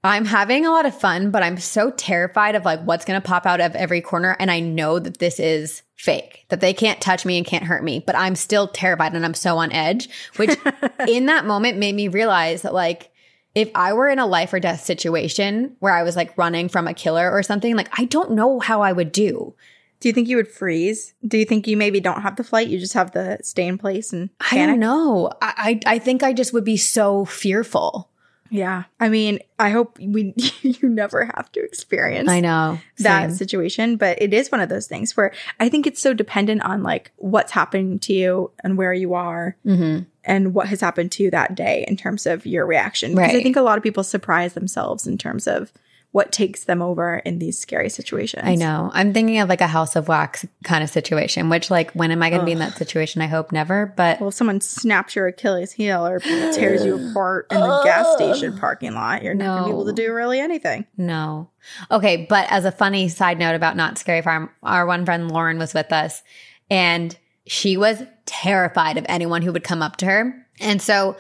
C: I'm having a lot of fun, but I'm so terrified of like what's going to pop out of every corner. And I know that this is fake, that they can't touch me and can't hurt me, but I'm still terrified and I'm so on edge, which in that moment made me realize that like, if I were in a life or death situation where I was like running from a killer or something, like I don't know how I would do.
B: Do you think you would freeze? Do you think you maybe don't have the flight? You just have the stay in place and
C: I don't know. I, I I think I just would be so fearful.
B: Yeah. I mean, I hope we you never have to experience
C: I know
B: that
C: Same.
B: situation, but it is one of those things where I think it's so dependent on like what's happening to you and where you are
C: Mhm.
B: and what has happened to you that day in terms of your reaction. Because I think a lot of people surprise themselves in terms of what takes them over in these scary situations.
C: I know. I'm thinking of like a house of wax kind of situation, which like when am I going to be in that situation? I hope never. But
B: Well, if someone snaps your Achilles heel or tears you apart in the gas station parking lot, you're not going to be able to do really anything.
C: no. Okay, but as a funny side note about Knott's Scary Farm, our one friend Lauren was with us and she was terrified of anyone who would come up to her. And so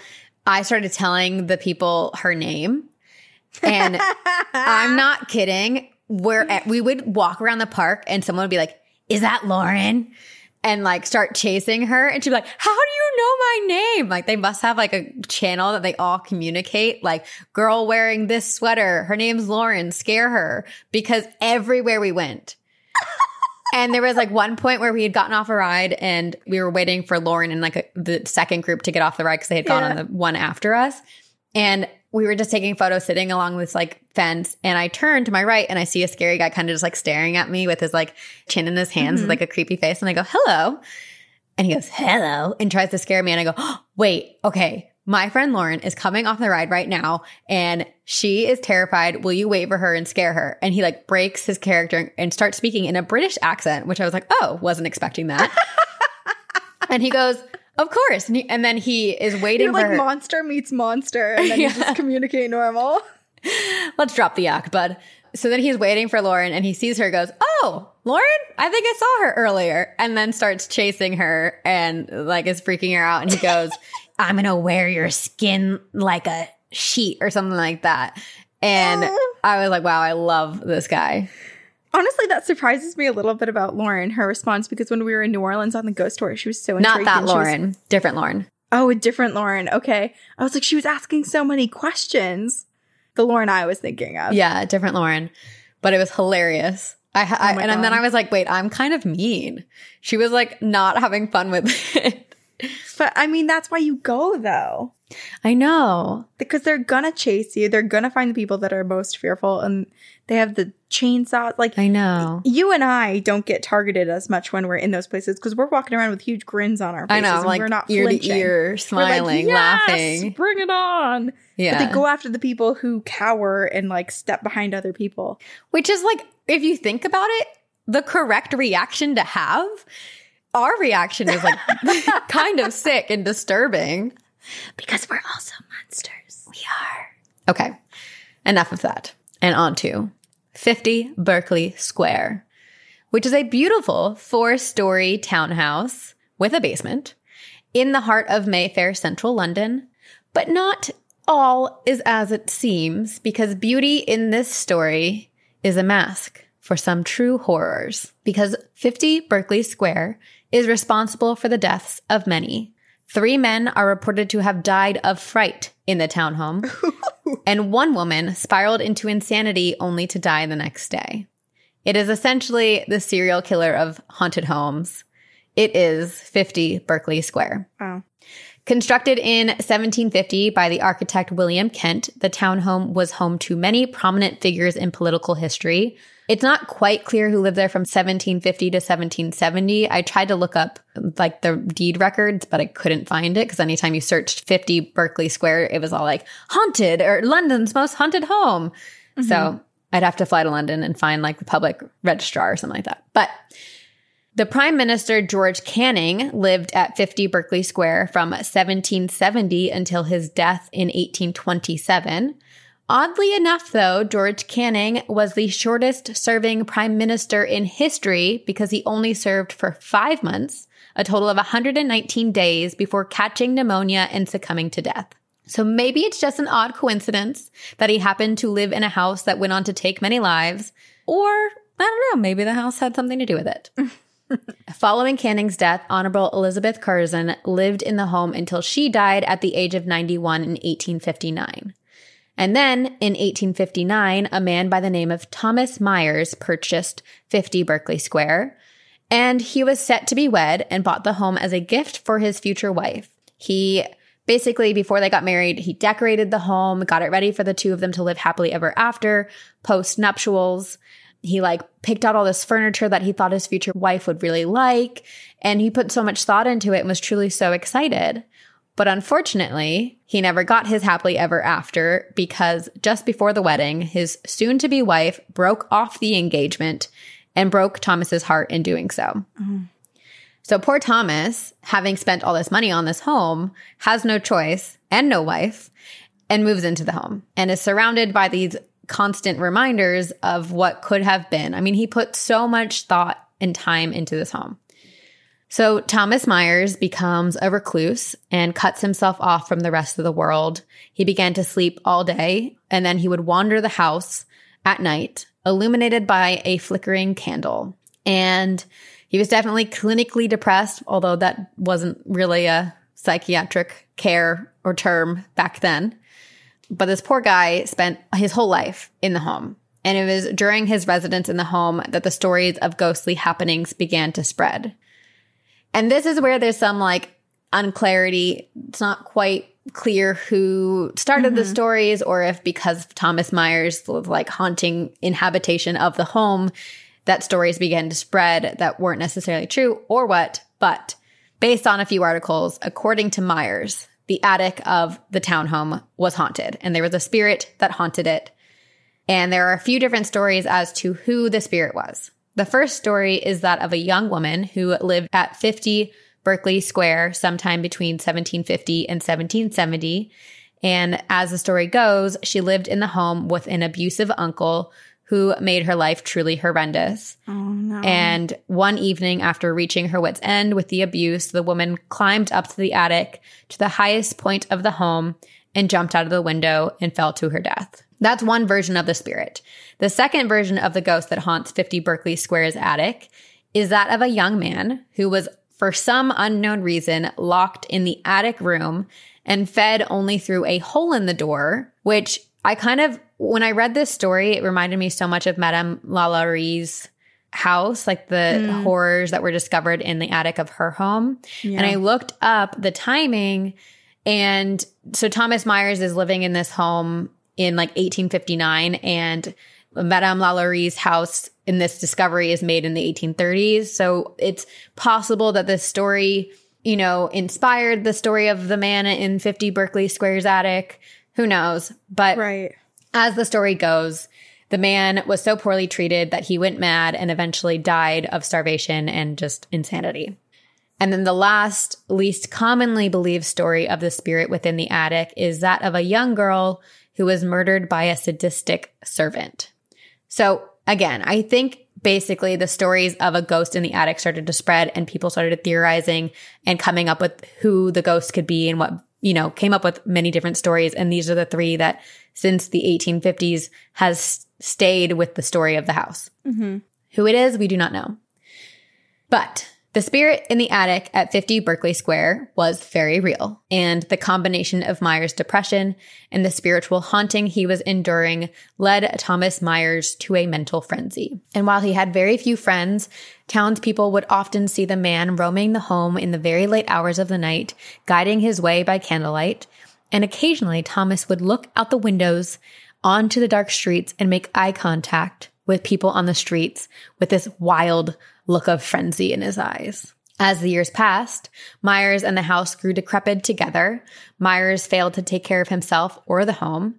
C: I started telling the people her name. And I'm not kidding. Where at, we would walk around the park and someone would be like, "Is that Lauren?" And like start chasing her, and she'd be like, "How do you know my name?" Like they must have like a channel that they all communicate. Like, girl wearing this sweater, her name's Lauren. Scare her because everywhere we went. And there was like one point where we had gotten off a ride and we were waiting for Lauren and like a, the second group to get off the ride because they had gone
B: Yeah.
C: on the one after us. And we were just taking photos sitting along this like fence. And I turn to my right and I see a scary guy kind of just like staring at me with his like chin in his hands mm-hmm. with like a creepy face. And I go, hello. And he goes, hello, and tries to scare me. And I go, oh, wait, okay. My friend Lauren is coming off the ride right now and she is terrified. Will you wait for her and scare her? And he like breaks his character and starts speaking in a British accent, which I was like, oh, wasn't expecting that. and he goes, of course. And, he, and then he is waiting
B: You're
C: for
B: like
C: her.
B: monster meets monster, and then you
C: Yeah.
B: just communicate normal.
C: Let's drop the yak, bud. So then he's waiting for Lauren and he sees her, goes, Oh, Lauren, I think I saw her earlier. And then starts chasing her and like is freaking her out. And he goes, I'm going to wear your skin like a sheet or something like that. And uh. I was like, wow, I love this guy.
B: Honestly, that surprises me a little bit about Lauren, her response, because when we were in New Orleans on the ghost tour, she was so
C: Not
B: intrigued
C: that
B: she was-
C: Lauren, different Lauren.
B: oh, a different Lauren. Okay. I was like, she was asking so many questions. The Lauren I was thinking of.
C: Yeah, different Lauren. But it was hilarious. I, oh I
B: Oh
C: and then I was like, wait, I'm kind of mean. She was like not having fun with it.
B: But I mean, that's why you go though.
C: I know.
B: Because they're gonna chase you. They're gonna find the people that are most fearful and they have the chainsaws. Like
C: I know.
B: you and I don't get targeted as much when we're in those places because we're walking around with huge grins on our faces.
C: I know.
B: And
C: like
B: we're not
C: ear
B: flinching.
C: to ear,
B: We're like,
C: smiling,
B: "Yes,
C: laughing.
B: Bring it on.
C: Yeah.
B: But they go after the people who cower and like step behind other people.
C: Which is like, if you think about it, the correct reaction to have. Our reaction is like kind of sick and disturbing.
B: Because we're also monsters.
C: We are. Okay. Enough of that. And on to 50 Berkeley Square, which is a beautiful four story townhouse with a basement in the heart of Mayfair, central London. But not all is as it seems because beauty in this story is a mask for some true horrors. Because 50 Berkeley Square is responsible for the deaths of many. Three men are reported to have died of fright in the townhome, and one woman spiraled into insanity only to die the next day. It is essentially the serial killer of haunted homes. It is 50 Berkeley Square.
B: Wow.
C: Constructed in 1750 by the architect William Kent, the townhome was home to many prominent figures in political history. It's not quite clear who lived there from 1750 to 1770. I tried to look up like the deed records, but I couldn't find it because anytime you searched 50 Berkeley Square, it was all like haunted or London's most haunted home. Mm-hmm. So I'd have to fly to London and find like the public registrar or something like that. But the Prime Minister George Canning lived at 50 Berkeley Square from 1770 until his death in 1827. Oddly enough, though, George Canning was the shortest serving prime minister in history because he only served for five months, a total of 119 days before catching pneumonia and succumbing to death. So maybe it's just an odd coincidence that he happened to live in a house that went on to take many lives, or I don't know, maybe the house had something to do with it. Following Canning's death, Honorable Elizabeth Curzon lived in the home until she died at the age of 91 in 1859. And then in 1859, a man by the name of Thomas Myers purchased 50 Berkeley Square, and he was set to be wed and bought the home as a gift for his future wife. He basically, before they got married, he decorated the home, got it ready for the two of them to live happily ever after, post nuptials. He like picked out all this furniture that he thought his future wife would really like, and he put so much thought into it and was truly so excited. But unfortunately, he never got his happily ever after because just before the wedding, his soon to be wife broke off the engagement and broke Thomas's heart in doing so. So poor Thomas, having spent all this money on this home, has no choice and no wife and moves into the home and is surrounded by these constant reminders of what could have been. I mean, he put so much thought and time into this home. So Thomas Myers becomes a recluse and cuts himself off from the rest of the world. He began to sleep all day and then he would wander the house at night, illuminated by a flickering candle. And he was definitely clinically depressed, although that wasn't really a psychiatric care or term back then. But this poor guy spent his whole life in the home. And it was during his residence in the home that the stories of ghostly happenings began to spread. And this is where there's some like unclarity. It's not quite clear who started the mm-hmm. stories or if because Thomas Myers was like haunting inhabitation of the home, that stories began to spread that weren't necessarily true or what. But based on a few articles, according to Myers, the attic of the townhome was haunted and there was a spirit that haunted it. And there are a few different stories as to who the spirit was. The first story is that of a young woman who lived at 50 Berkeley Square sometime between 1750 and 1770. And as the story goes, she lived in the home with an abusive uncle who made her life truly horrendous.
B: Oh no.
C: And one evening, after reaching her wits' end with the abuse, the woman climbed up to the attic to the highest point of the home and jumped out of the window and fell to her death. That's one version of the spirit. The second version of the ghost that haunts 50 Berkeley Square's attic is that of a young man who was, for some unknown reason, locked in the attic room and fed only through a hole in the door, which I kind of, when I read this story, it reminded me so much of Madame LaLaurie's house, like the mm. horrors that were discovered in the attic of her home. And I looked up the timing. And so Thomas Myers is living in this home in like 1859 and Madame LaLaurie's house in this discovery is made in the 1830s. So it's possible that this story, you know, inspired the story of the man in 50 Berkeley Square's attic. Who knows? But
B: right.
C: as the story goes, the man was so poorly treated that he went mad and eventually died of starvation and just insanity. And then the last, least commonly believed story of the spirit within the attic is that of a young girl who was murdered by a sadistic servant. So again, I think basically the stories of a ghost in the attic started to spread and people started theorizing and coming up with who the ghost could be and what, you know, came up with many different stories. And these are the three that since the 1850s has stayed with the story of the house. Mm-hmm. Who it is, we do not know. But the spirit in the attic at 50 Berkeley Square was very real, and the combination of Myers' depression and the spiritual haunting he was enduring led Thomas Myers to a mental frenzy. And while he had very few friends, townspeople would often see the man roaming the home in the very late hours of the night, guiding his way by candlelight. And occasionally, Thomas would look out the windows onto the dark streets and make eye contact with people on the streets with this wild look of frenzy in his eyes. As the years passed, Myers and the house grew decrepit together. Myers failed to take care of himself or the home.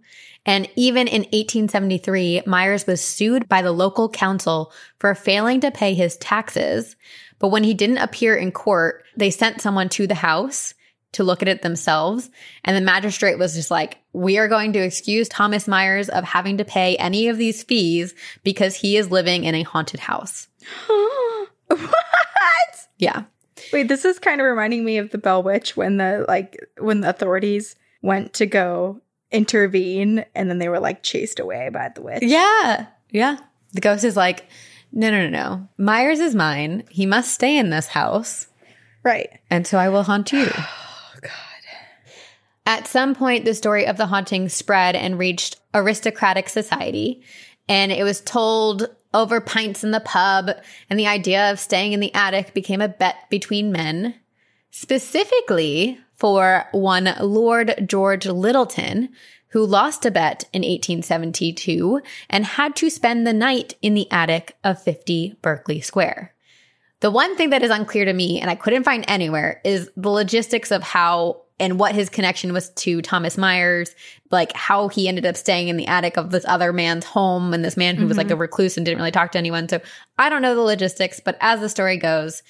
C: And even in 1873, Myers was sued by the local council for failing to pay his taxes. But when he didn't appear in court, they sent someone to the house to look at it themselves. And the magistrate was just like, we are going to excuse Thomas Myers of having to pay any of these fees because he is living in a haunted house.
B: what?
C: Yeah.
B: Wait, this is kind of reminding me of the Bell Witch when the like when the authorities went to go intervene and then they were like chased away by the witch.
C: Yeah. Yeah. The ghost is like, no, no, no, no. Myers is mine. He must stay in this house.
B: Right.
C: And so I will haunt you. At some point, the story of the haunting spread and reached aristocratic society, and it was told over pints in the pub, and the idea of staying in the attic became a bet between men, specifically for one Lord George Lyttelton, who lost a bet in 1872 and had to spend the night in the attic of 50 Berkeley Square. The one thing that is unclear to me, and I couldn't find anywhere, is the logistics of how and what his connection was to Thomas Myers, like how he ended up staying in the attic of this other man's home and this man who was like mm-hmm. a recluse and didn't really talk to anyone. So I don't know the logistics, but as the story goes,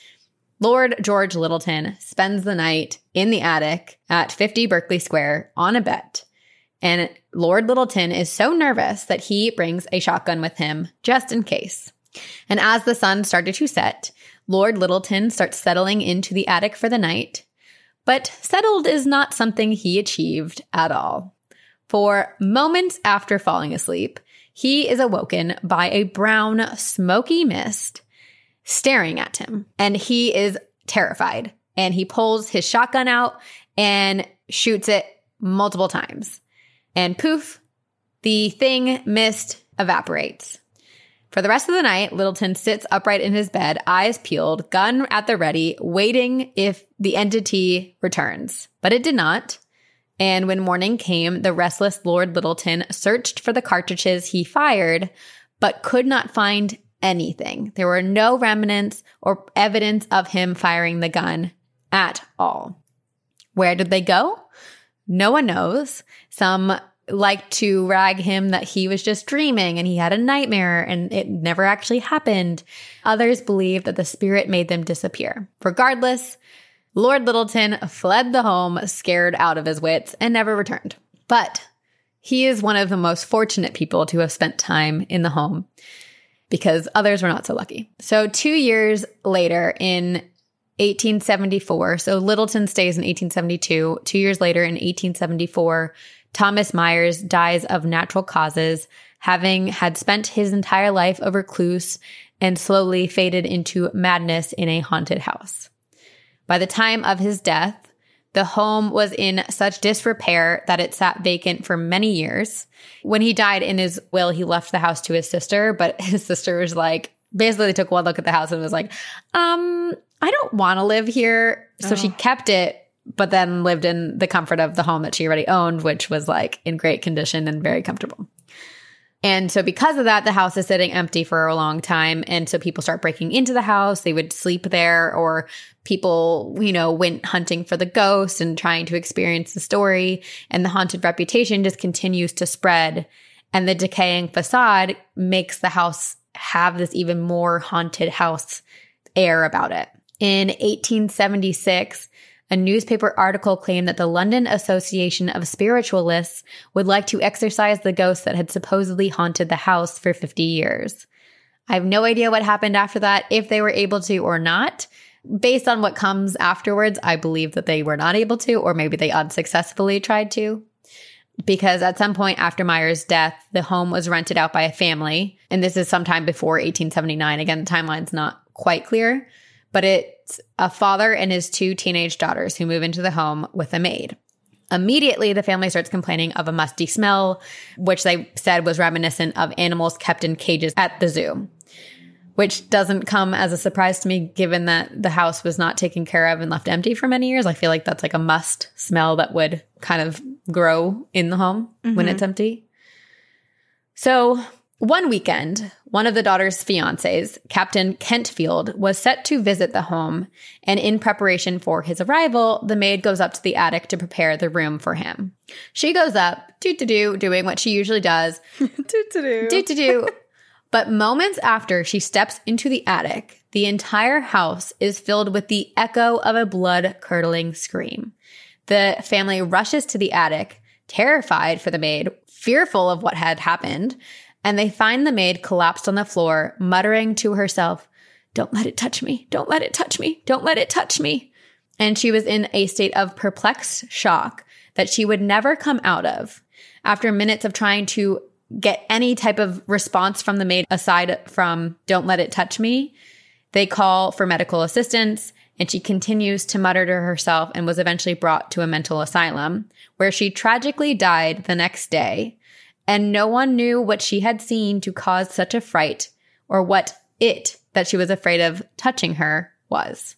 C: Lord George Lyttelton spends the night in the attic at 50 Berkeley Square on a bet. And Lord Lyttelton is so nervous that he brings a shotgun with him just in case. And as the sun started to set, Lord Lyttelton starts settling into the attic for the night. But settled is not something he achieved at all. For moments after falling asleep, he is awoken by a brown, smoky mist staring at him. And he is terrified. And he pulls his shotgun out and shoots it multiple times. And poof, the thing mist evaporates. For the rest of the night, Lyttelton sits upright in his bed, eyes peeled, gun at the ready, waiting if the entity returns. But it did not. And when morning came, the restless Lord Lyttelton searched for the cartridges he fired, but could not find anything. There were no remnants or evidence of him firing the gun at all. Where did they go? No one knows. Some like to rag him that he was just dreaming and he had a nightmare and it never actually happened. Others believe that the spirit made them disappear. Regardless, Lord Lyttelton fled the home scared out of his wits and never returned. But he is one of the most fortunate people to have spent time in the home because others were not so lucky. So, two years later, in 1874, so Lyttelton stays in 1872. Two years later, in 1874, Thomas Myers dies of natural causes, having had spent his entire life a recluse and slowly faded into madness in a haunted house. By the time of his death, the home was in such disrepair that it sat vacant for many years. When he died in his will, he left the house to his sister, but his sister was like, basically they took one look at the house and was like, um, I don't want to live here. So she kept it, but then lived in the comfort of the home that she already owned, which was like in great condition and very comfortable. And so because of that, the house is sitting empty for a long time. And so people start breaking into the house. They would sleep there or people, you know, went hunting for the ghost and trying to experience the story. And the haunted reputation just continues to spread. And the decaying facade makes the house have this even more haunted house air about it. In 1876, a newspaper article claimed that the London Association of Spiritualists would like to exorcise the ghosts that had supposedly haunted the house for 50 years. I have no idea what happened after that, if they were able to or not. Based on what comes afterwards, I believe that they were not able to, or maybe they unsuccessfully tried to. Because at some point after Myers' death, the home was rented out by a family. And this is sometime before 1879. Again, the timeline's not quite clear, but it's a father and his two teenage daughters who move into the home with a maid. Immediately, the family starts complaining of a musty smell, which they said was reminiscent of animals kept in cages at the zoo which doesn't come as a surprise to me given that the house was not taken care of and left empty for many years. I feel like that's like a must smell that would kind of grow in the home when mm-hmm. it's empty. So, one weekend, one of the daughter's fiancés, Captain Kentfield, was set to visit the home, and in preparation for his arrival, the maid goes up to the attic to prepare the room for him. She goes up, doo doo doo, doing what she usually does,
B: Doo-doo-doo.
C: do to do. But moments after she steps into the attic, the entire house is filled with the echo of a blood curdling scream. The family rushes to the attic, terrified for the maid, fearful of what had happened, and they find the maid collapsed on the floor, muttering to herself, Don't let it touch me. Don't let it touch me. Don't let it touch me. And she was in a state of perplexed shock that she would never come out of. After minutes of trying to get any type of response from the maid aside from don't let it touch me, they call for medical assistance and she continues to mutter to herself and was eventually brought to a mental asylum where she tragically died the next day. And no one knew what she had seen to cause such a fright or what it that she was afraid of touching her was.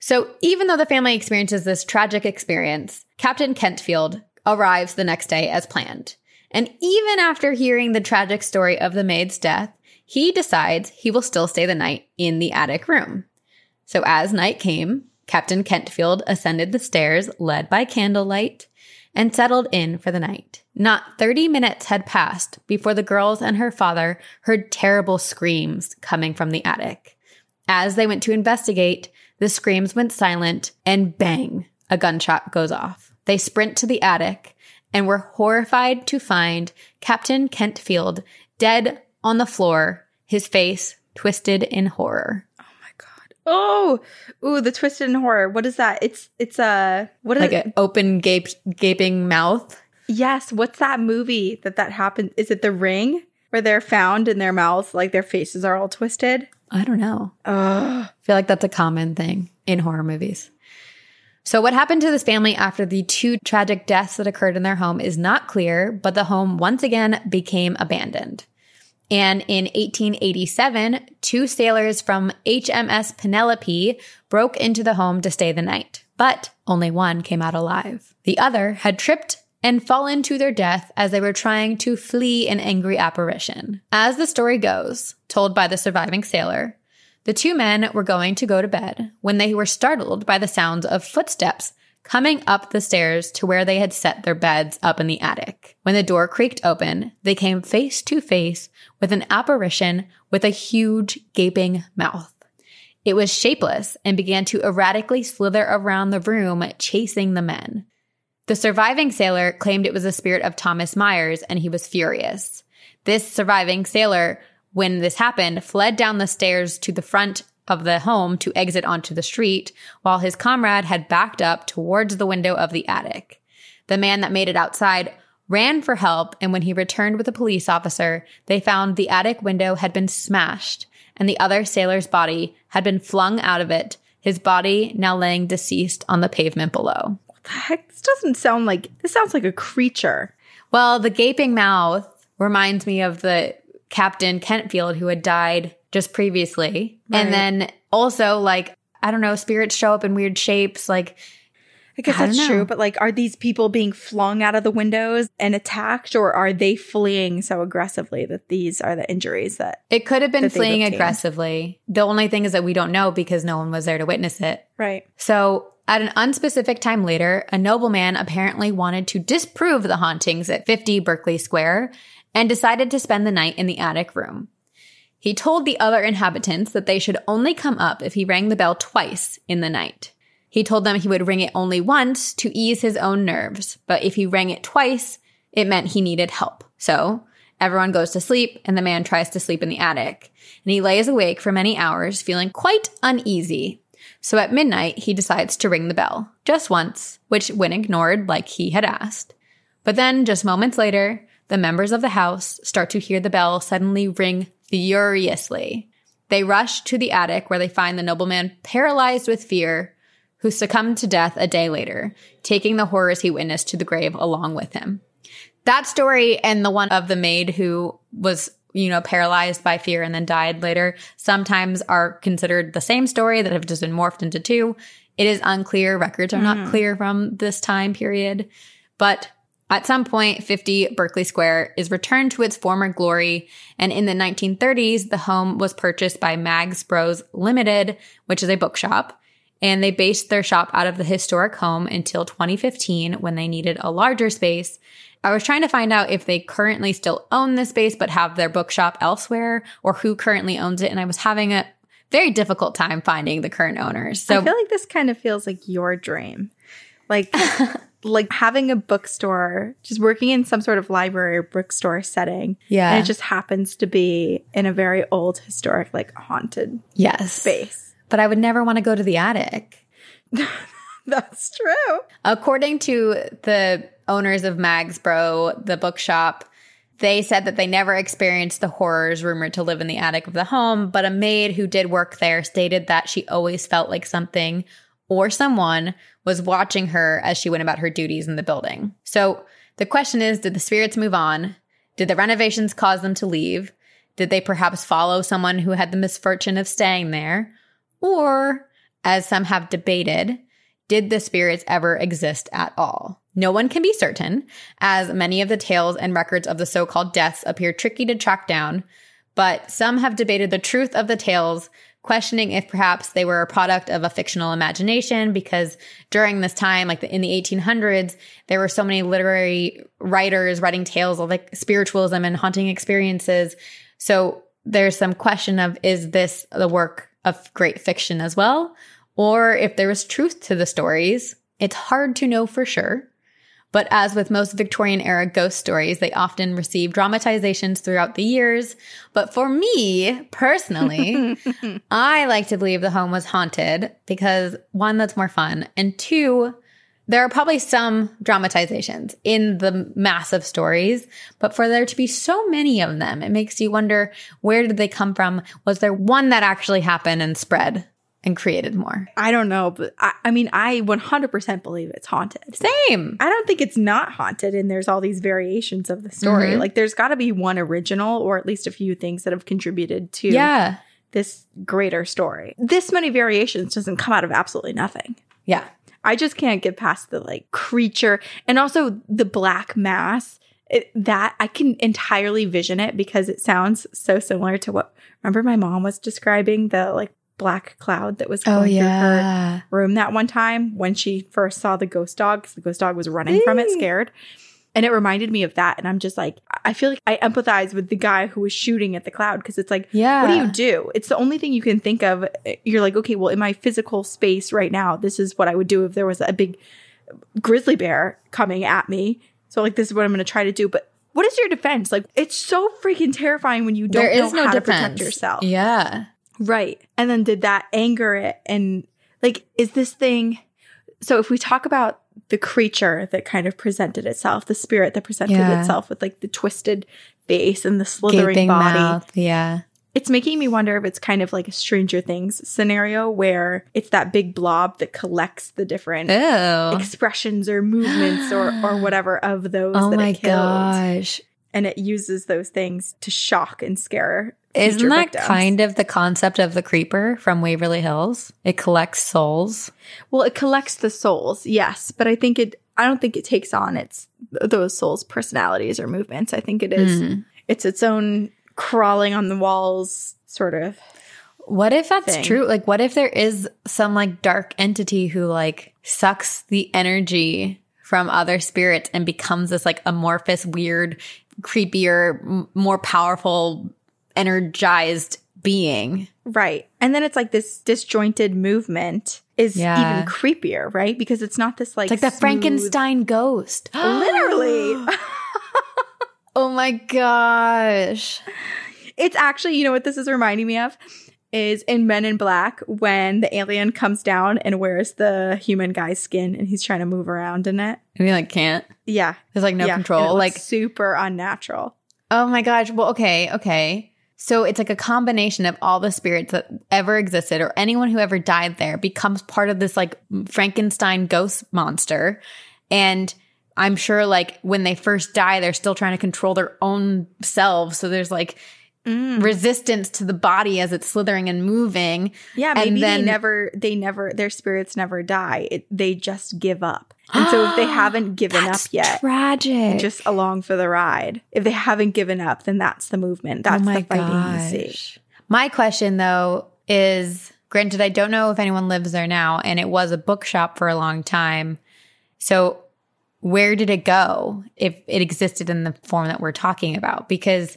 C: So even though the family experiences this tragic experience, Captain Kentfield arrives the next day as planned. And even after hearing the tragic story of the maid's death, he decides he will still stay the night in the attic room. So as night came, Captain Kentfield ascended the stairs, led by candlelight, and settled in for the night. Not 30 minutes had passed before the girls and her father heard terrible screams coming from the attic. As they went to investigate, the screams went silent and bang, a gunshot goes off. They sprint to the attic and were horrified to find Captain Kentfield dead on the floor, his face twisted in horror.
B: Oh, my god. Oh ooh, the twisted in horror. What is that? It's it's a what is
C: Like an open gape, gaping mouth.
B: Yes, what's that movie that that happened? Is it The Ring where they're found in their mouths like their faces are all twisted?
C: I don't know.
B: Ugh.
C: I feel like that's a common thing in horror movies. So, what happened to this family after the two tragic deaths that occurred in their home is not clear, but the home once again became abandoned. And in 1887, two sailors from HMS Penelope broke into the home to stay the night, but only one came out alive. The other had tripped and fallen to their death as they were trying to flee an angry apparition. As the story goes, told by the surviving sailor, the two men were going to go to bed when they were startled by the sounds of footsteps coming up the stairs to where they had set their beds up in the attic. When the door creaked open, they came face to face with an apparition with a huge gaping mouth. It was shapeless and began to erratically slither around the room, chasing the men. The surviving sailor claimed it was the spirit of Thomas Myers and he was furious. This surviving sailor, when this happened, fled down the stairs to the front of the home to exit onto the street, while his comrade had backed up towards the window of the attic. The man that made it outside ran for help, and when he returned with a police officer, they found the attic window had been smashed and the other sailor's body had been flung out of it, his body now laying deceased on the pavement below.
B: Heck? This doesn't sound like this sounds like a creature.
C: Well, the gaping mouth reminds me of the Captain Kentfield who had died just previously.
B: Right.
C: And then also like I don't know, spirits show up in weird shapes like
B: I guess
C: I
B: that's
C: know.
B: true, but like, are these people being flung out of the windows and attacked, or are they fleeing so aggressively that these are the injuries that?
C: it could have been fleeing aggressively. The only thing is that we don't know because no one was there to witness it.
B: Right.
C: So, at an unspecific time later, a nobleman apparently wanted to disprove the hauntings at 50 Berkeley Square and decided to spend the night in the attic room. He told the other inhabitants that they should only come up if he rang the bell twice in the night. He told them he would ring it only once to ease his own nerves, but if he rang it twice, it meant he needed help. So, everyone goes to sleep and the man tries to sleep in the attic. And he lays awake for many hours, feeling quite uneasy. So at midnight, he decides to ring the bell, just once, which when ignored like he had asked. But then, just moments later, the members of the house start to hear the bell suddenly ring furiously. They rush to the attic where they find the nobleman paralyzed with fear, who succumbed to death a day later, taking the horrors he witnessed to the grave along with him. That story and the one of the maid who was, you know, paralyzed by fear and then died later sometimes are considered the same story that have just been morphed into two. It is unclear. Records are not mm-hmm. clear from this time period. But at some point, 50 Berkeley Square is returned to its former glory. And in the 1930s, the home was purchased by Maggs Bros Limited, which is a bookshop. And they based their shop out of the historic home until 2015 when they needed a larger space. I was trying to find out if they currently still own this space but have their bookshop elsewhere or who currently owns it. And I was having a very difficult time finding the current owners. So
B: I feel like this kind of feels like your dream, like like having a bookstore, just working in some sort of library or bookstore setting.
C: Yeah.
B: and it just happens to be in a very old, historic, like haunted
C: yes.
B: space.
C: But I would never want to go to the attic.
B: That's true.
C: According to the owners of Maggs Bro, the bookshop, they said that they never experienced the horrors rumored to live in the attic of the home, but a maid who did work there stated that she always felt like something or someone was watching her as she went about her duties in the building. So the question is did the spirits move on? Did the renovations cause them to leave? Did they perhaps follow someone who had the misfortune of staying there? Or, as some have debated, did the spirits ever exist at all? No one can be certain, as many of the tales and records of the so called deaths appear tricky to track down, but some have debated the truth of the tales questioning if perhaps they were a product of a fictional imagination because during this time, like in the 1800s, there were so many literary writers writing tales of like spiritualism and haunting experiences. So there's some question of is this the work of great fiction as well? Or if there was truth to the stories, it's hard to know for sure. But as with most Victorian era ghost stories, they often receive dramatizations throughout the years. But for me personally, I like to believe the home was haunted because one, that's more fun. And two, there are probably some dramatizations in the massive stories, but for there to be so many of them, it makes you wonder where did they come from? Was there one that actually happened and spread? And created more.
B: I don't know, but I, I mean, I 100% believe it's haunted.
C: Same.
B: I don't think it's not haunted, and there's all these variations of the story.
C: Mhm.
B: Like, there's got to be one original, or at least a few things that have contributed to
C: Yeah.
B: this greater story. This many variations doesn't come out of absolutely nothing.
C: Yeah.
B: I just can't get past the like creature and also the black mass. It, that I can entirely vision it because it sounds so similar to what remember my mom was describing the like black cloud that was
C: Oh,
B: going through her room that one time when she first saw the ghost dog 'cause the ghost dog was running from it scared. And it reminded me of that. And I'm just like, I feel like I empathize with the guy who was shooting at the cloud because it's like,
C: Yeah.
B: what do you do? It's the only thing you can think of. You're like, okay, well, in my physical space right now, this is what I would do if there was a big grizzly bear coming at me. So, like, this is what I'm going to try to do. But what is your defense? Like, it's so freaking terrifying when you don't
C: There
B: know
C: no
B: how to protect yourself.
C: Yeah.
B: Right. And then did that anger it? And like, is this thing? So if we talk about the creature that kind of presented itself, the spirit that presented
C: Yeah.
B: itself with like the twisted face and the slithering
C: Gaping
B: body,
C: mouth. Yeah.
B: it's making me wonder if it's kind of like a Stranger Things scenario where it's that big blob that collects the different
C: Ew.
B: expressions or movements or or whatever of those
C: Oh
B: that
C: my
B: it killed,
C: gosh.
B: and it uses those things to shock and scare.
C: Isn't that
B: victims.
C: kind of the concept of the creeper from Waverly Hills? It collects souls.
B: Well, it collects the souls, yes, but I think it. I don't think it takes on its those souls' personalities or movements. I think it is.
C: Hmm.
B: It's its own crawling on the walls sort of.
C: What if that's
B: thing.
C: true? Like, what if there is some like dark entity who like sucks the energy from other spirits and becomes this like amorphous, weird, creepier, m- more powerful, energized being?
B: Right. And then it's like this disjointed movement is
C: Yeah.
B: even creepier, right? Because it's not this like
C: It's like the Frankenstein ghost.
B: Literally.
C: oh my gosh.
B: it's actually, you know what this is reminding me of? Is in Men in Black when the alien comes down and wears the human guy's skin and he's trying to move around in it.
C: And he like can't.
B: Yeah.
C: There's like no
B: Yeah.
C: Control. Like
B: super unnatural.
C: Oh my gosh. Well, okay, okay. So it's like a combination of all the spirits that ever existed or anyone who ever died there becomes part of this like Frankenstein ghost monster. And I'm sure like when they first die, they're still trying to control their own selves. So there's like
B: Mm.
C: resistance to the body as it's slithering and moving.
B: Yeah,
C: And
B: maybe
C: then-
B: they never, they never, their spirits never die. It, they just give up. And so if they haven't given up yet,
C: tragic.
B: just along for the ride. If they haven't given up, then that's the movement. That's
C: oh
B: the fighting you see.
C: My question though is granted, I don't know if anyone lives there now, and it was a bookshop for a long time. So where did it go if it existed in the form that we're talking about? Because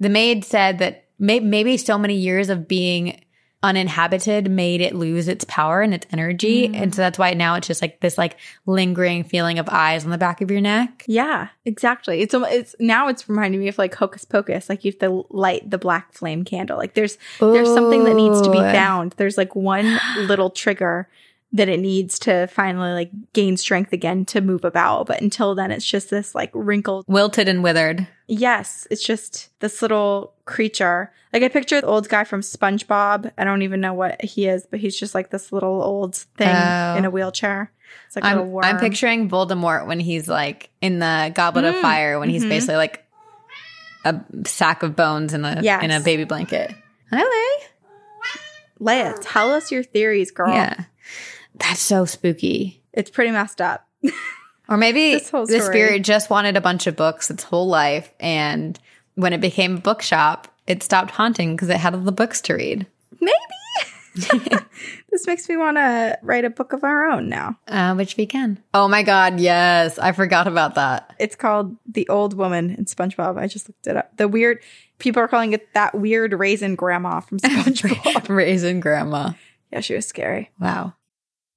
C: the maid said that may- maybe so many years of being uninhabited made it lose its power and its energy. Mm. And so that's why now it's just like this like lingering feeling of eyes on the back of your neck.
B: Yeah, exactly. It's it's now it's reminding me of like Hocus Pocus. Like you have to light the black flame candle. Like there's there's something that needs to be found. There's like one little trigger that it needs to finally like gain strength again to move about. But until then, it's just this like wrinkled.
C: Wilted and withered.
B: Yes, it's just this little creature. Like I picture the old guy from SpongeBob. I don't even know what he is, but he's just like this little old thing
C: Oh.
B: in a wheelchair. It's like
C: I'm,
B: worm.
C: I'm picturing Voldemort when he's like in the Goblet of
B: Mm,
C: Fire when he's
B: mhm.
C: basically like a sack of bones in a
B: Yes.
C: in a baby blanket. Hi,
B: Leia, tell us your theories, girl.
C: Yeah, that's so spooky.
B: It's pretty messed up.
C: Or maybe
B: This whole
C: the spirit just wanted a bunch of books its whole life, and when it became a bookshop, it stopped haunting because it had all the books to read.
B: Maybe. this makes me want to write a book of our own now.
C: Uh, which we can. Oh my God. Yes. I forgot about that.
B: It's called The Old Woman in SpongeBob. I just looked it up. The weird, people are calling it that weird raisin grandma from SpongeBob.
C: Raisin grandma.
B: yeah, she was scary.
C: Wow.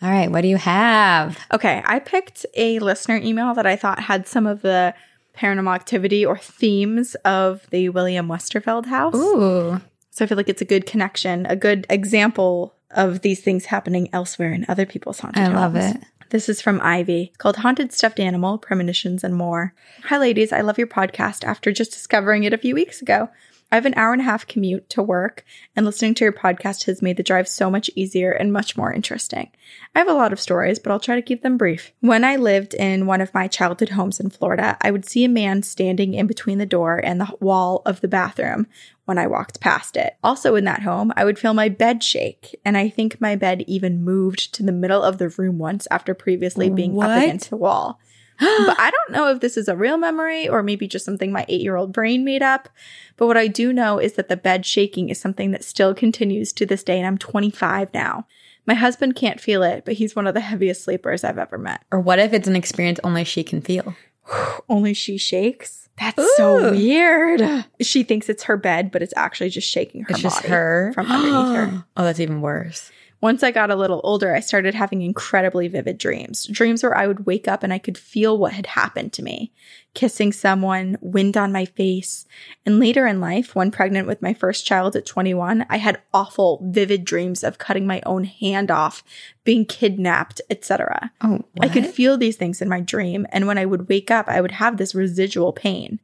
C: All right. What do you have?
B: Okay, I picked a listener email that I thought had some of the paranormal activity or themes of the William Westerfeld house.
C: Ooh.
B: So I feel like it's a good connection, a good example of these things happening elsewhere in other people's haunted
C: I love it.
B: This is from Ivy. It's called Haunted Stuffed Animal, Premonitions, and More. Hi, ladies. I love your podcast after just discovering it a few weeks ago. I have an hour and a half commute to work, and listening to your podcast has made the drive so much easier and much more interesting. I have a lot of stories, but I'll try to keep them brief. When I lived in one of my childhood homes in Florida, I would see a man standing in between the door and the wall of the bathroom when I walked past it. Also in that home, I would feel my bed shake, and I think my bed even moved to the middle of the room once after previously being
C: What?
B: up against the wall. But I don't know if this is a real memory or maybe just something my eight year old brain made up. But what I do know is that the bed shaking is something that still continues to this day, and I'm 25 now. My husband can't feel it, but he's one of the heaviest sleepers I've ever met.
C: Or what if it's an experience only she can feel?
B: Only she shakes. That's so weird. She thinks it's her bed, but it's actually just shaking her
C: It's just
B: body
C: her
B: from underneath her.
C: Oh, that's even worse.
B: Once I got a little older, I started having incredibly vivid dreams. Dreams where I would wake up and I could feel what had happened to me kissing someone, wind on my face. And later in life, when pregnant with my first child at 21, I had awful, vivid dreams of cutting my own hand off, being kidnapped, etc.
C: Oh,
B: I could feel these things in my dream. And when I would wake up, I would have this residual pain.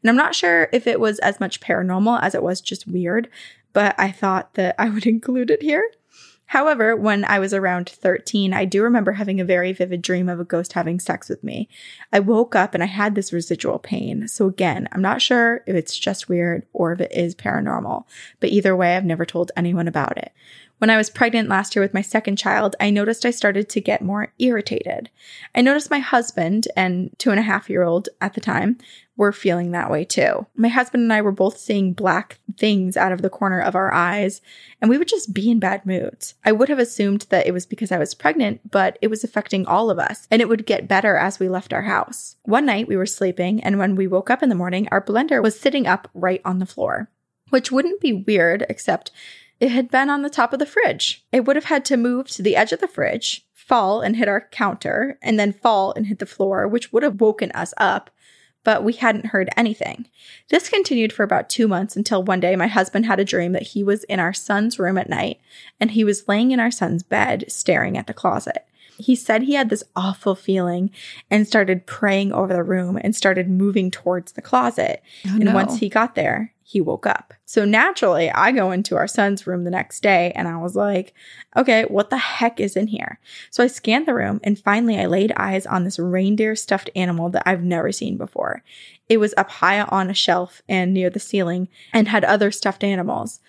B: And I'm not sure if it was as much paranormal as it was just weird, but I thought that I would include it here. However, when I was around 13, I do remember having a very vivid dream of a ghost having sex with me. I woke up and I had this residual pain. So again, I'm not sure if it's just weird or if it is paranormal, but either way, I've never told anyone about it. When I was pregnant last year with my second child, I noticed I started to get more irritated. I noticed my husband and two and a half year old at the time were feeling that way too. My husband and I were both seeing black things out of the corner of our eyes, and we would just be in bad moods. I would have assumed that it was because I was pregnant, but it was affecting all of us, and it would get better as we left our house. One night we were sleeping, and when we woke up in the morning, our blender was sitting up right on the floor, which wouldn't be weird, except it had been on the top of the fridge. It would have had to move to the edge of the fridge, fall and hit our counter, and then fall and hit the floor, which would have woken us up, but we hadn't heard anything. This continued for about two months until one day my husband had a dream that he was in our son's room at night and he was laying in our son's bed staring at the closet. He said he had this awful feeling and started praying over the room and started moving towards the closet. Oh, and
C: no.
B: once he got there, he woke up. So naturally, I go into our son's room the next day and I was like, okay, what the heck is in here? So I scanned the room and finally I laid eyes on this reindeer stuffed animal that I've never seen before. It was up high on a shelf and near the ceiling and had other stuffed animals.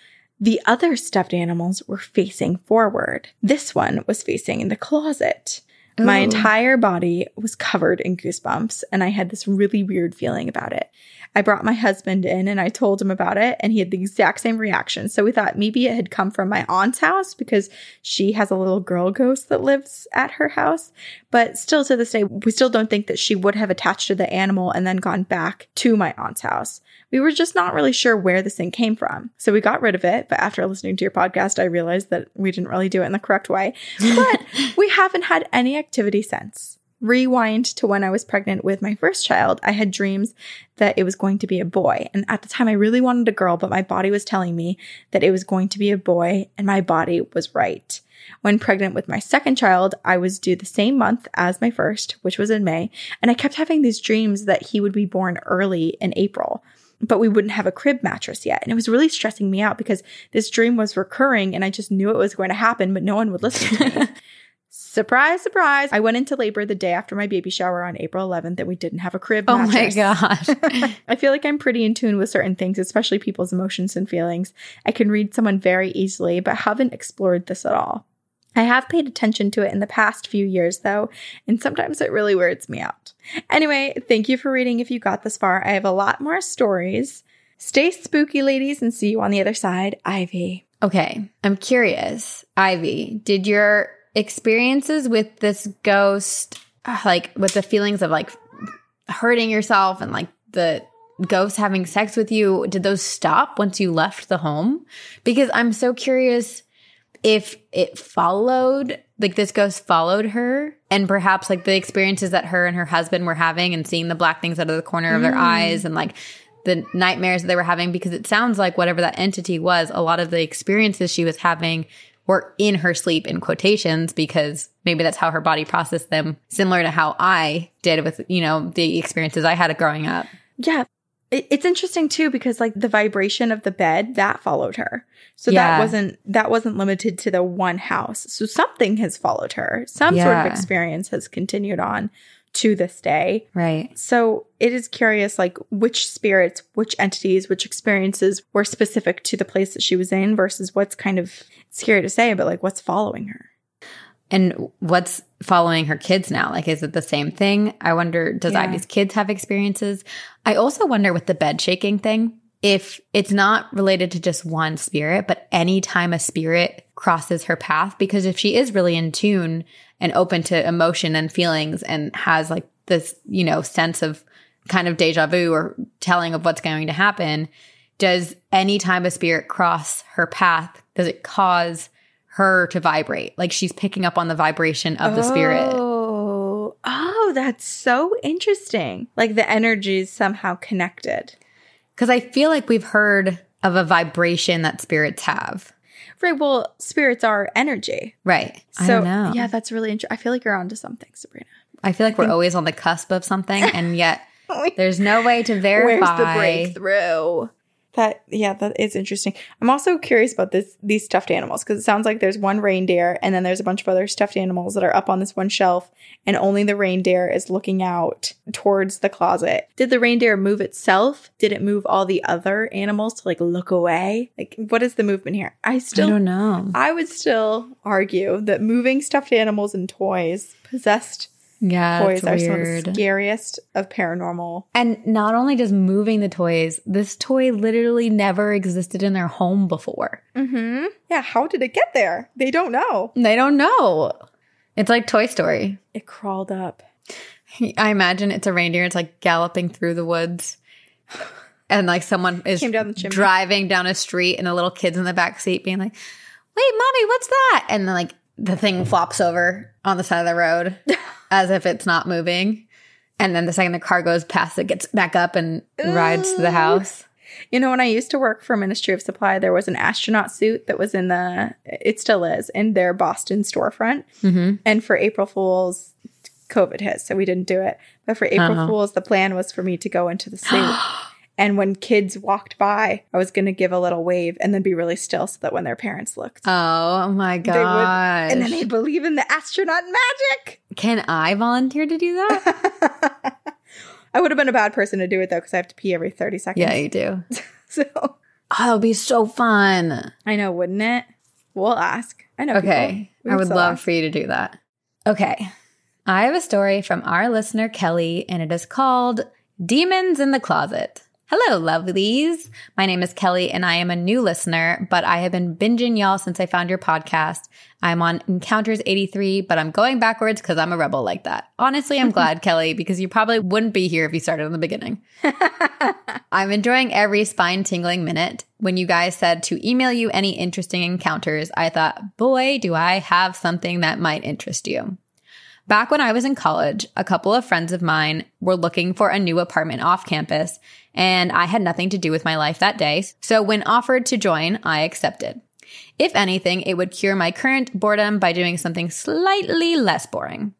B: The other stuffed animals were facing forward. This one was facing the closet. My entire body was covered in goosebumps, and I had this really weird feeling about it. I brought my husband in and I told him about it, and he had the exact same reaction. So we thought maybe it had come from my aunt's house because she has a little girl ghost that lives at her house. But still, to this day, we still don't think that she would have attached to the animal and then gone back to my aunt's house. We were just not really sure where this thing came from. So we got rid of it. But after listening to your podcast, I realized that we didn't really do it in the correct way. But we haven't had any activity since. Rewind to when I was pregnant with my first child, I had dreams that it was going to be a boy. And at the time, I really wanted a girl, but my body was telling me that it was going to be a boy, and my body was right. When pregnant with my second child, I was due the same month as my first, which was in May, and I kept having these dreams that he would be born early in April but we wouldn't have a crib mattress yet. And it was really stressing me out because this dream was recurring and I just knew it was going to happen, but no one would listen to me. surprise, surprise. I went into labor the day after my baby shower on April 11th and we didn't have a crib
C: Oh my
B: mattress.
C: gosh.
B: I feel like I'm pretty in tune with certain things, especially people's emotions and feelings. I can read someone very easily, but haven't explored this at all. I have paid attention to it in the past few years, though, and sometimes it really weirds me out. Anyway, thank you for reading if you got this far. I have a lot more stories. Stay spooky, ladies, and see you on the other side. Ivy.
C: Okay, I'm curious. Ivy, did your experiences with this ghost, uh, like with the feelings of like hurting yourself and like the ghost having sex with you, did those stop once you left the home? Because I'm so curious if it followed, like this ghost followed her and perhaps like the experiences that her and her husband were having and seeing the black things out of the corner of their eyes and like the nightmares that they were having because it sounds like whatever that entity was, a lot of the experiences she was having were in her sleep in quotations because maybe that's how her body processed them, similar to how I did with, you know, the experiences I had growing up.
B: Yeah. It's interesting too because like the vibration of the bed that followed her. So
C: Yeah.
B: that wasn't that wasn't limited to the one house. So something has followed her. Some sort of experience has continued on to this day.
C: Right.
B: So it is curious like which spirits, which entities, which experiences were specific to the place that she was in versus what's kind of scary to say, but like what's following her.
C: And what's following her kids now? Like, is it the same thing? I wonder, does
B: Yeah.
C: Ivy's kids have experiences? I also wonder with the bed shaking thing, if it's not related to just one spirit, but anytime a spirit crosses her path, because if she is really in tune and open to emotion and feelings and has like this, you know, sense of kind of deja vu or telling of what's going to happen, does any time a spirit cross her path, does it cause her to vibrate? Like she's picking up on the vibration of the spirit.
B: Oh, oh, that's so interesting. Like the energy is somehow connected.
C: Because I feel like we've heard of a vibration that spirits have.
B: Right. Well, spirits are energy.
C: Right.
B: So
C: I know.
B: yeah, that's really interesting. I feel like you're onto something, Sabrina.
C: I feel like we're always on the cusp of something, and yet there's no way to verify.
B: Where's the breakthrough? That yeah, that is interesting. I'm also curious about this these stuffed animals because it sounds like there's one reindeer and then there's a bunch of other stuffed animals that are up on this one shelf, and only the reindeer is looking out towards the closet. Did the reindeer move itself? Did it move all the other animals to like look away? Like, what is the movement here? I
C: I
B: still
C: don't know.
B: I would still argue that moving stuffed animals and toys, possessed
C: Yeah,
B: toys, are some of the scariest of paranormal.
C: And not only just moving the toys, this toy literally never existed in their home before.
B: Mm-hmm. Yeah, how did it get there? They don't know.
C: They don't know. It's like Toy Story.
B: It crawled up.
C: I imagine it's a reindeer. It's like galloping through the woods. And like someone is
B: down
C: driving down a street and the little kid's in the back seat being like, wait, mommy, what's that? And then like the thing flops over on the side of the road as if it's not moving. And then the second the car goes past, it gets back up and rides to the house.
B: You know, when I used to work for Ministry of Supply, there was an astronaut suit that was in the, it still is, in their Boston storefront.
C: Mm-hmm.
B: And for April Fool's, COVID hit, so we didn't do it. But for April
C: Uh-huh.
B: Fool's, the plan was for me to go into the suit. and when kids walked by, I was going to give a little wave and then be really still so that when their parents looked,
C: Oh my god.
B: they would,
C: gosh.
B: and then they believe in the astronaut magic.
C: Can I volunteer to do that?
B: I would have been a bad person to do it though, because I have to pee every 30 seconds.
C: yeah, you do.
B: So
C: Oh, that would be so fun.
B: I know, wouldn't it? We'll ask. I know.
C: Okay. I would love
B: ask.
C: for you to do that. Okay. I have a story from our listener, Kelly, and it is called Demons in the Closet. Hello, lovelies. My name is Kelly and I am a new listener, but I have been binging y'all since I found your podcast. I'm on Encounters 83, but I'm going backwards because I'm a rebel like that. Honestly, I'm glad, Kelly, because you probably wouldn't be here if you started in the beginning. I'm enjoying every spine tingling minute. When you guys said to email you any interesting encounters, I thought, boy, do I have something that might interest you. Back when I was in college, a couple of friends of mine were looking for a new apartment off campus, and I had nothing to do with my life that day. So when offered to join, I accepted. If anything, it would cure my current boredom by doing something slightly less boring.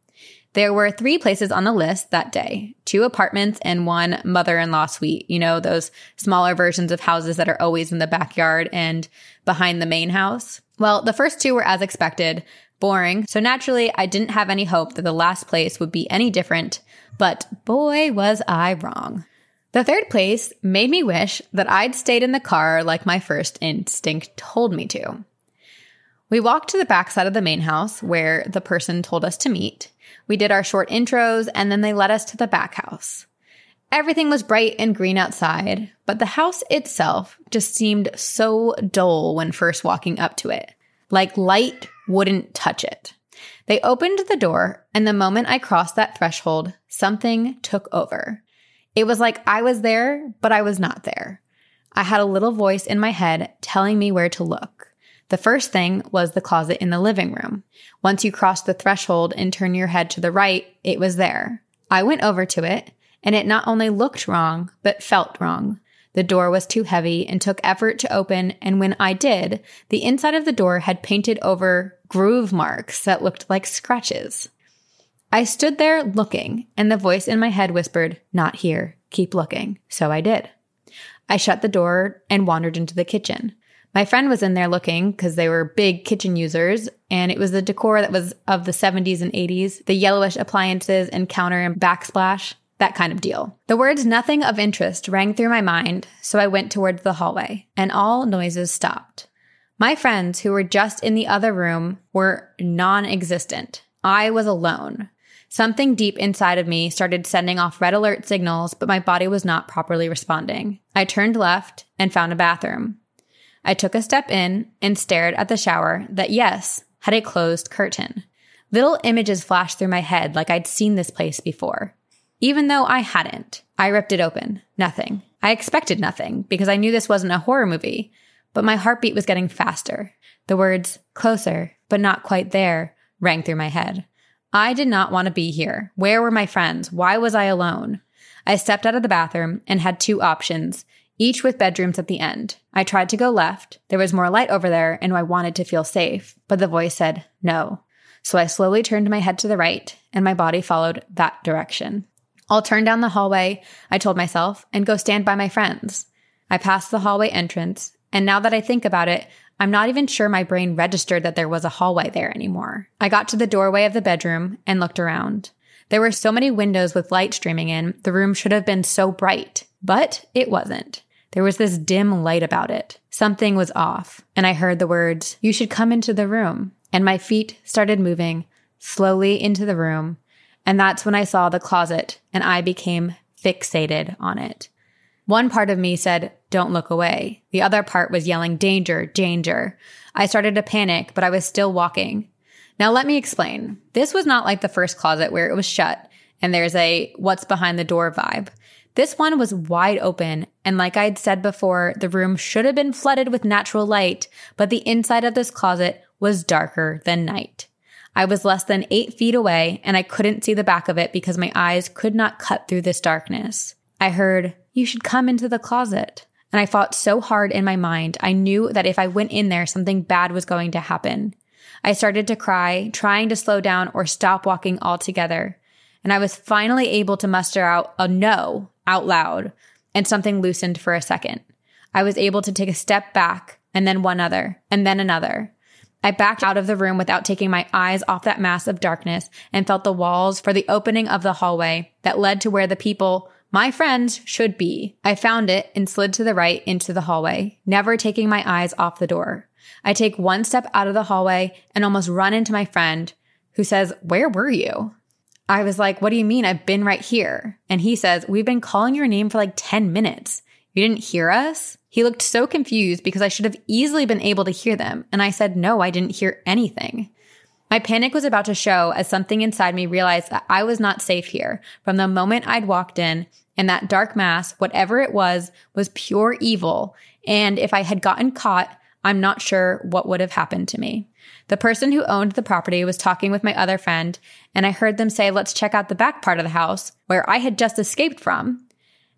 C: There were three places on the list that day two apartments and one mother in law suite. You know, those smaller versions of houses that are always in the backyard and behind the main house. Well, the first two were as expected, boring. So naturally, I didn't have any hope that the last place would be any different, but boy, was I wrong. The third place made me wish that I'd stayed in the car like my first instinct told me to. We walked to the backside of the main house where the person told us to meet. We did our short intros and then they led us to the back house. Everything was bright and green outside, but the house itself just seemed so dull when first walking up to it. Like light wouldn't touch it. They opened the door, and the moment I crossed that threshold, something took over. It was like I was there, but I was not there. I had a little voice in my head telling me where to look. The first thing was the closet in the living room. Once you cross the threshold and turn your head to the right, it was there. I went over to it, and it not only looked wrong, but felt wrong. The door was too heavy and took effort to open, and when I did, the inside of the door had painted over groove marks that looked like scratches. I stood there looking, and the voice in my head whispered, Not here. Keep looking. So I did. I shut the door and wandered into the kitchen. My friend was in there looking because they were big kitchen users, and it was the decor that was of the 70s and 80s, the yellowish appliances and counter and backsplash that kind of deal. The words nothing of interest rang through my mind, so I went towards the hallway, and all noises stopped. My friends who were just in the other room were non existent. I was alone. Something deep inside of me started sending off red alert signals, but my body was not properly responding. I turned left and found a bathroom. I took a step in and stared at the shower that, yes, had a closed curtain. Little images flashed through my head like I'd seen this place before. Even though I hadn't, I ripped it open. Nothing. I expected nothing because I knew this wasn't a horror movie, but my heartbeat was getting faster. The words, closer, but not quite there, rang through my head. I did not want to be here. Where were my friends? Why was I alone? I stepped out of the bathroom and had two options, each with bedrooms at the end. I tried to go left. There was more light over there and I wanted to feel safe, but the voice said no. So I slowly turned my head to the right and my body followed that direction. I'll turn down the hallway, I told myself, and go stand by my friends. I passed the hallway entrance, and now that I think about it, I'm not even sure my brain registered that there was a hallway there anymore. I got to the doorway of the bedroom and looked around. There were so many windows with light streaming in, the room should have been so bright, but it wasn't. There was this dim light about it. Something was off, and I heard the words, You should come into the room. And my feet started moving slowly into the room, and that's when I saw the closet and I became fixated on it. One part of me said, don't look away. The other part was yelling, danger, danger. I started to panic, but I was still walking. Now let me explain. This was not like the first closet where it was shut and there's a what's behind the door vibe. This one was wide open, and like I'd said before, the room should have been flooded with natural light, but the inside of this closet was darker than night. I was less than eight feet away and I couldn't see the back of it because my eyes could not cut through this darkness. I heard, You should come into the closet. And I fought so hard in my mind, I knew that if I went in there, something bad was going to happen. I started to cry, trying to slow down or stop walking altogether. And I was finally able to muster out a no out loud, and something loosened for a second. I was able to take a step back, and then one other, and then another. I backed out of the room without taking my eyes off that mass of darkness and felt the walls for the opening of the hallway that led to where the people, my friends, should be. I found it and slid to the right into the hallway, never taking my eyes off the door. I take one step out of the hallway and almost run into my friend who says, Where were you? I was like, What do you mean? I've been right here. And he says, We've been calling your name for like 10 minutes. You didn't hear us? He looked so confused because I should have easily been able to hear them. And I said, No, I didn't hear anything. My panic was about to show as something inside me realized that I was not safe here from the moment I'd walked in and that dark mass, whatever it was, was pure evil. And if I had gotten caught, I'm not sure what would have happened to me. The person who owned the property was talking with my other friend, and I heard them say, Let's check out the back part of the house where I had just escaped from.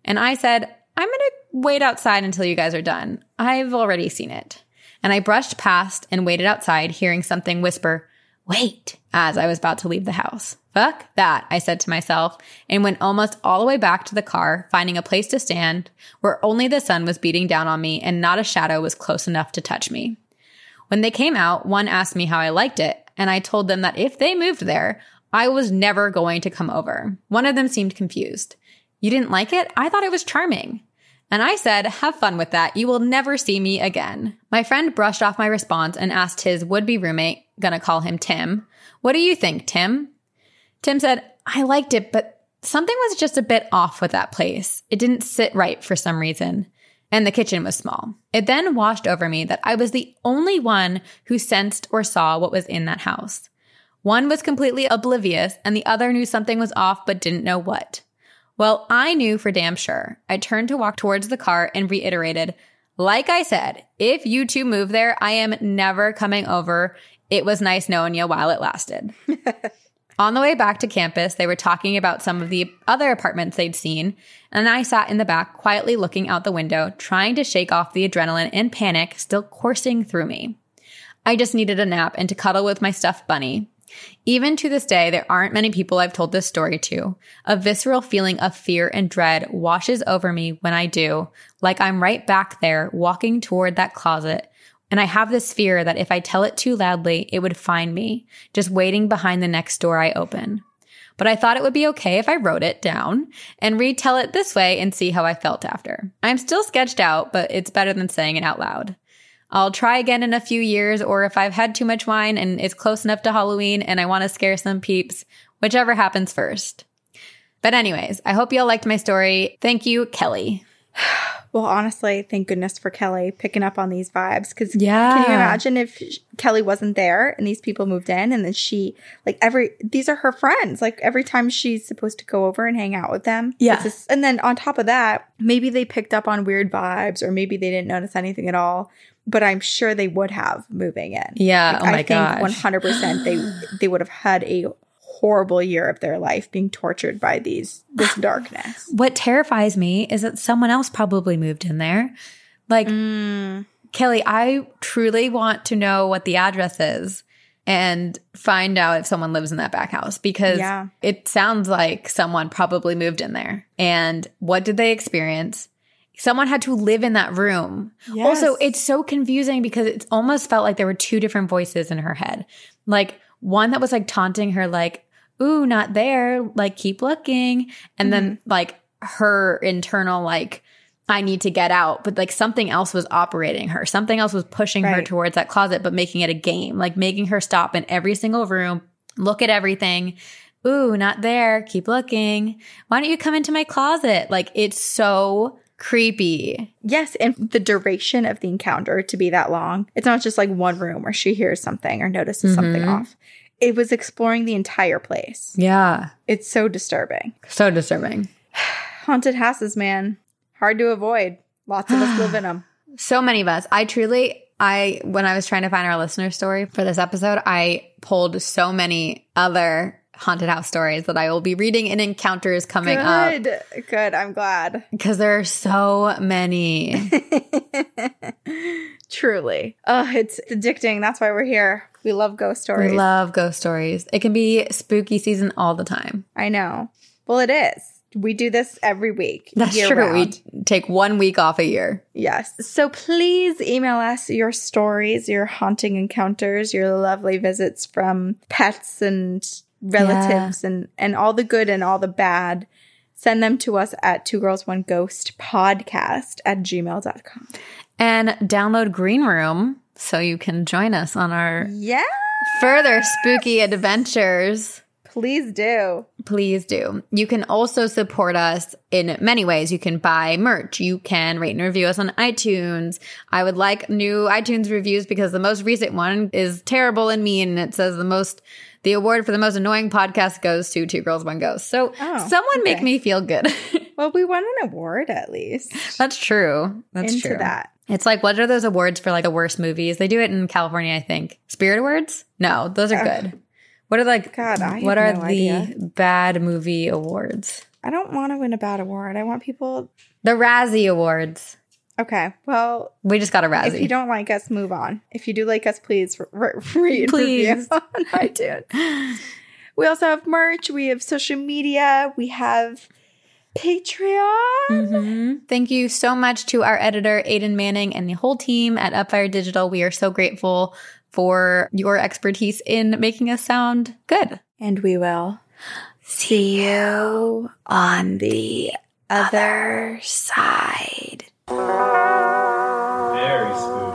C: And I said, I'm going to wait outside until you guys are done. I've already seen it. And I brushed past and waited outside, hearing something whisper, Wait, as I was about to leave the house. Fuck that, I said to myself, and went almost all the way back to the car, finding a place to stand where only the sun was beating down on me and not a shadow was close enough to touch me. When they came out, one asked me how I liked it, and I told them that if they moved there, I was never going to come over. One of them seemed confused. You didn't like it? I thought it was charming. And I said, have fun with that. You will never see me again. My friend brushed off my response and asked his would be roommate, gonna call him Tim, what do you think, Tim? Tim said, I liked it, but something was just a bit off with that place. It didn't sit right for some reason. And the kitchen was small. It then washed over me that I was the only one who sensed or saw what was in that house. One was completely oblivious, and the other knew something was off but didn't know what. Well, I knew for damn sure. I turned to walk towards the car and reiterated, like I said, if you two move there, I am never coming over. It was nice knowing you while it lasted. On the way back to campus, they were talking about some of the other apartments they'd seen, and I sat in the back quietly looking out the window, trying to shake off the adrenaline and panic still coursing through me. I just needed a nap and to cuddle with my stuffed bunny. Even to this day, there aren't many people I've told this story to. A visceral feeling of fear and dread washes over me when I do, like I'm right back there walking toward that closet. And I have this fear that if I tell it too loudly, it would find me, just waiting behind the next door I open. But I thought it would be okay if I wrote it down and retell it this way and see how I felt after. I'm still sketched out, but it's better than saying it out loud. I'll try again in a few years, or if I've had too much wine and it's close enough to Halloween and I want to scare some peeps, whichever happens first. But, anyways, I hope you all liked my story. Thank you, Kelly.
B: Well, honestly, thank goodness for Kelly picking up on these vibes. Because
C: Yeah.
B: can you imagine if Kelly wasn't there and these people moved in, and then she like every these are her friends. Like every time she's supposed to go over and hang out with them.
C: Yeah.
B: just- and then on top of that, maybe they picked up on weird vibes, or maybe they didn't notice anything at all. But I'm sure they would have moving in.
C: Yeah.
B: Like,
C: oh my
B: I
C: gosh.
B: think 100 percent they they would have had a horrible year of their life being tortured by these this darkness.
C: What terrifies me is that someone else probably moved in there. Like,
B: Mm.
C: Kelly, I truly want to know what the address is and find out if someone lives in that back house because
B: Yeah.
C: it sounds like someone probably moved in there. And what did they experience? Someone had to live in that room. Also, it's so confusing because it almost felt like there were two different voices in her head. Like one that was like taunting her, like, ooh, not there, like keep looking. And then like her internal, like, I need to get out. But like something else was operating her. Something else was pushing her towards that closet, but making it a game, like making her stop in every single room, look at everything. Ooh, not there. Keep looking. Why don't you come into my closet? Like it's so creepy.
B: Yes, and the duration of the encounter to be that long. It's not just like one room where she hears something or notices something
C: Mhm.
B: off. It was exploring the entire place.
C: Yeah.
B: It's so disturbing.
C: So disturbing.
B: Haunted houses, man. Hard to avoid. Lots of us live in them.
C: So many of us. I truly, I, when I was trying to find our listener story for this episode, I pulled so many other haunted house stories that I will be reading in encounters coming up
B: Good. Good. I'm glad.
C: because there are so many.
B: Truly. Oh, it's addicting. That's why we're here. We love ghost stories.
C: We love ghost stories. It can be spooky season all the time.
B: I know. Well, it is. We do this every week.
C: That's true.
B: round.
C: We take one week off a year.
B: Yes. So please email us your stories, your haunting encounters, your lovely visits from pets and relatives and, and all the good and all the bad. Send them to us at two girls, one ghost podcast at gmail.com.
C: And download Green Room so you can join us on our
B: Yeah.
C: further spooky adventures.
B: Please do.
C: please do. You can also support us in many ways. You can buy merch. You can rate and review us on iTunes. I would like new iTunes reviews because the most recent one is terrible and mean. It says the most, the award for the most annoying podcast goes to Two Girls, One Ghost. So
B: Oh,
C: someone make me feel good.
B: Well, we won an award at least.
C: That's true. That's
B: into
C: true.
B: that.
C: It's like, what are those awards for like the worst movies? They do it in California, I think. Spirit Awards? No, those are
B: Ugh.
C: good. What are like,
B: God, I
C: what are
B: no
C: the
B: idea.
C: bad movie awards?
B: I don't want to win a bad award. I want people.
C: The Razzie Awards.
B: Okay. Well,
C: We just got a Razzie.
B: if you don't like us, move on. If you do like us, please r- r- read
C: Please.
B: on iTunes. We also have merch. We have social media. We have Patreon.
C: Mhm. Thank you so much to our editor, Aiden Manning, and the whole team at Upfire Digital. We are so grateful for your expertise in making us sound good.
B: And we will see you on the other side.
E: Very spooky.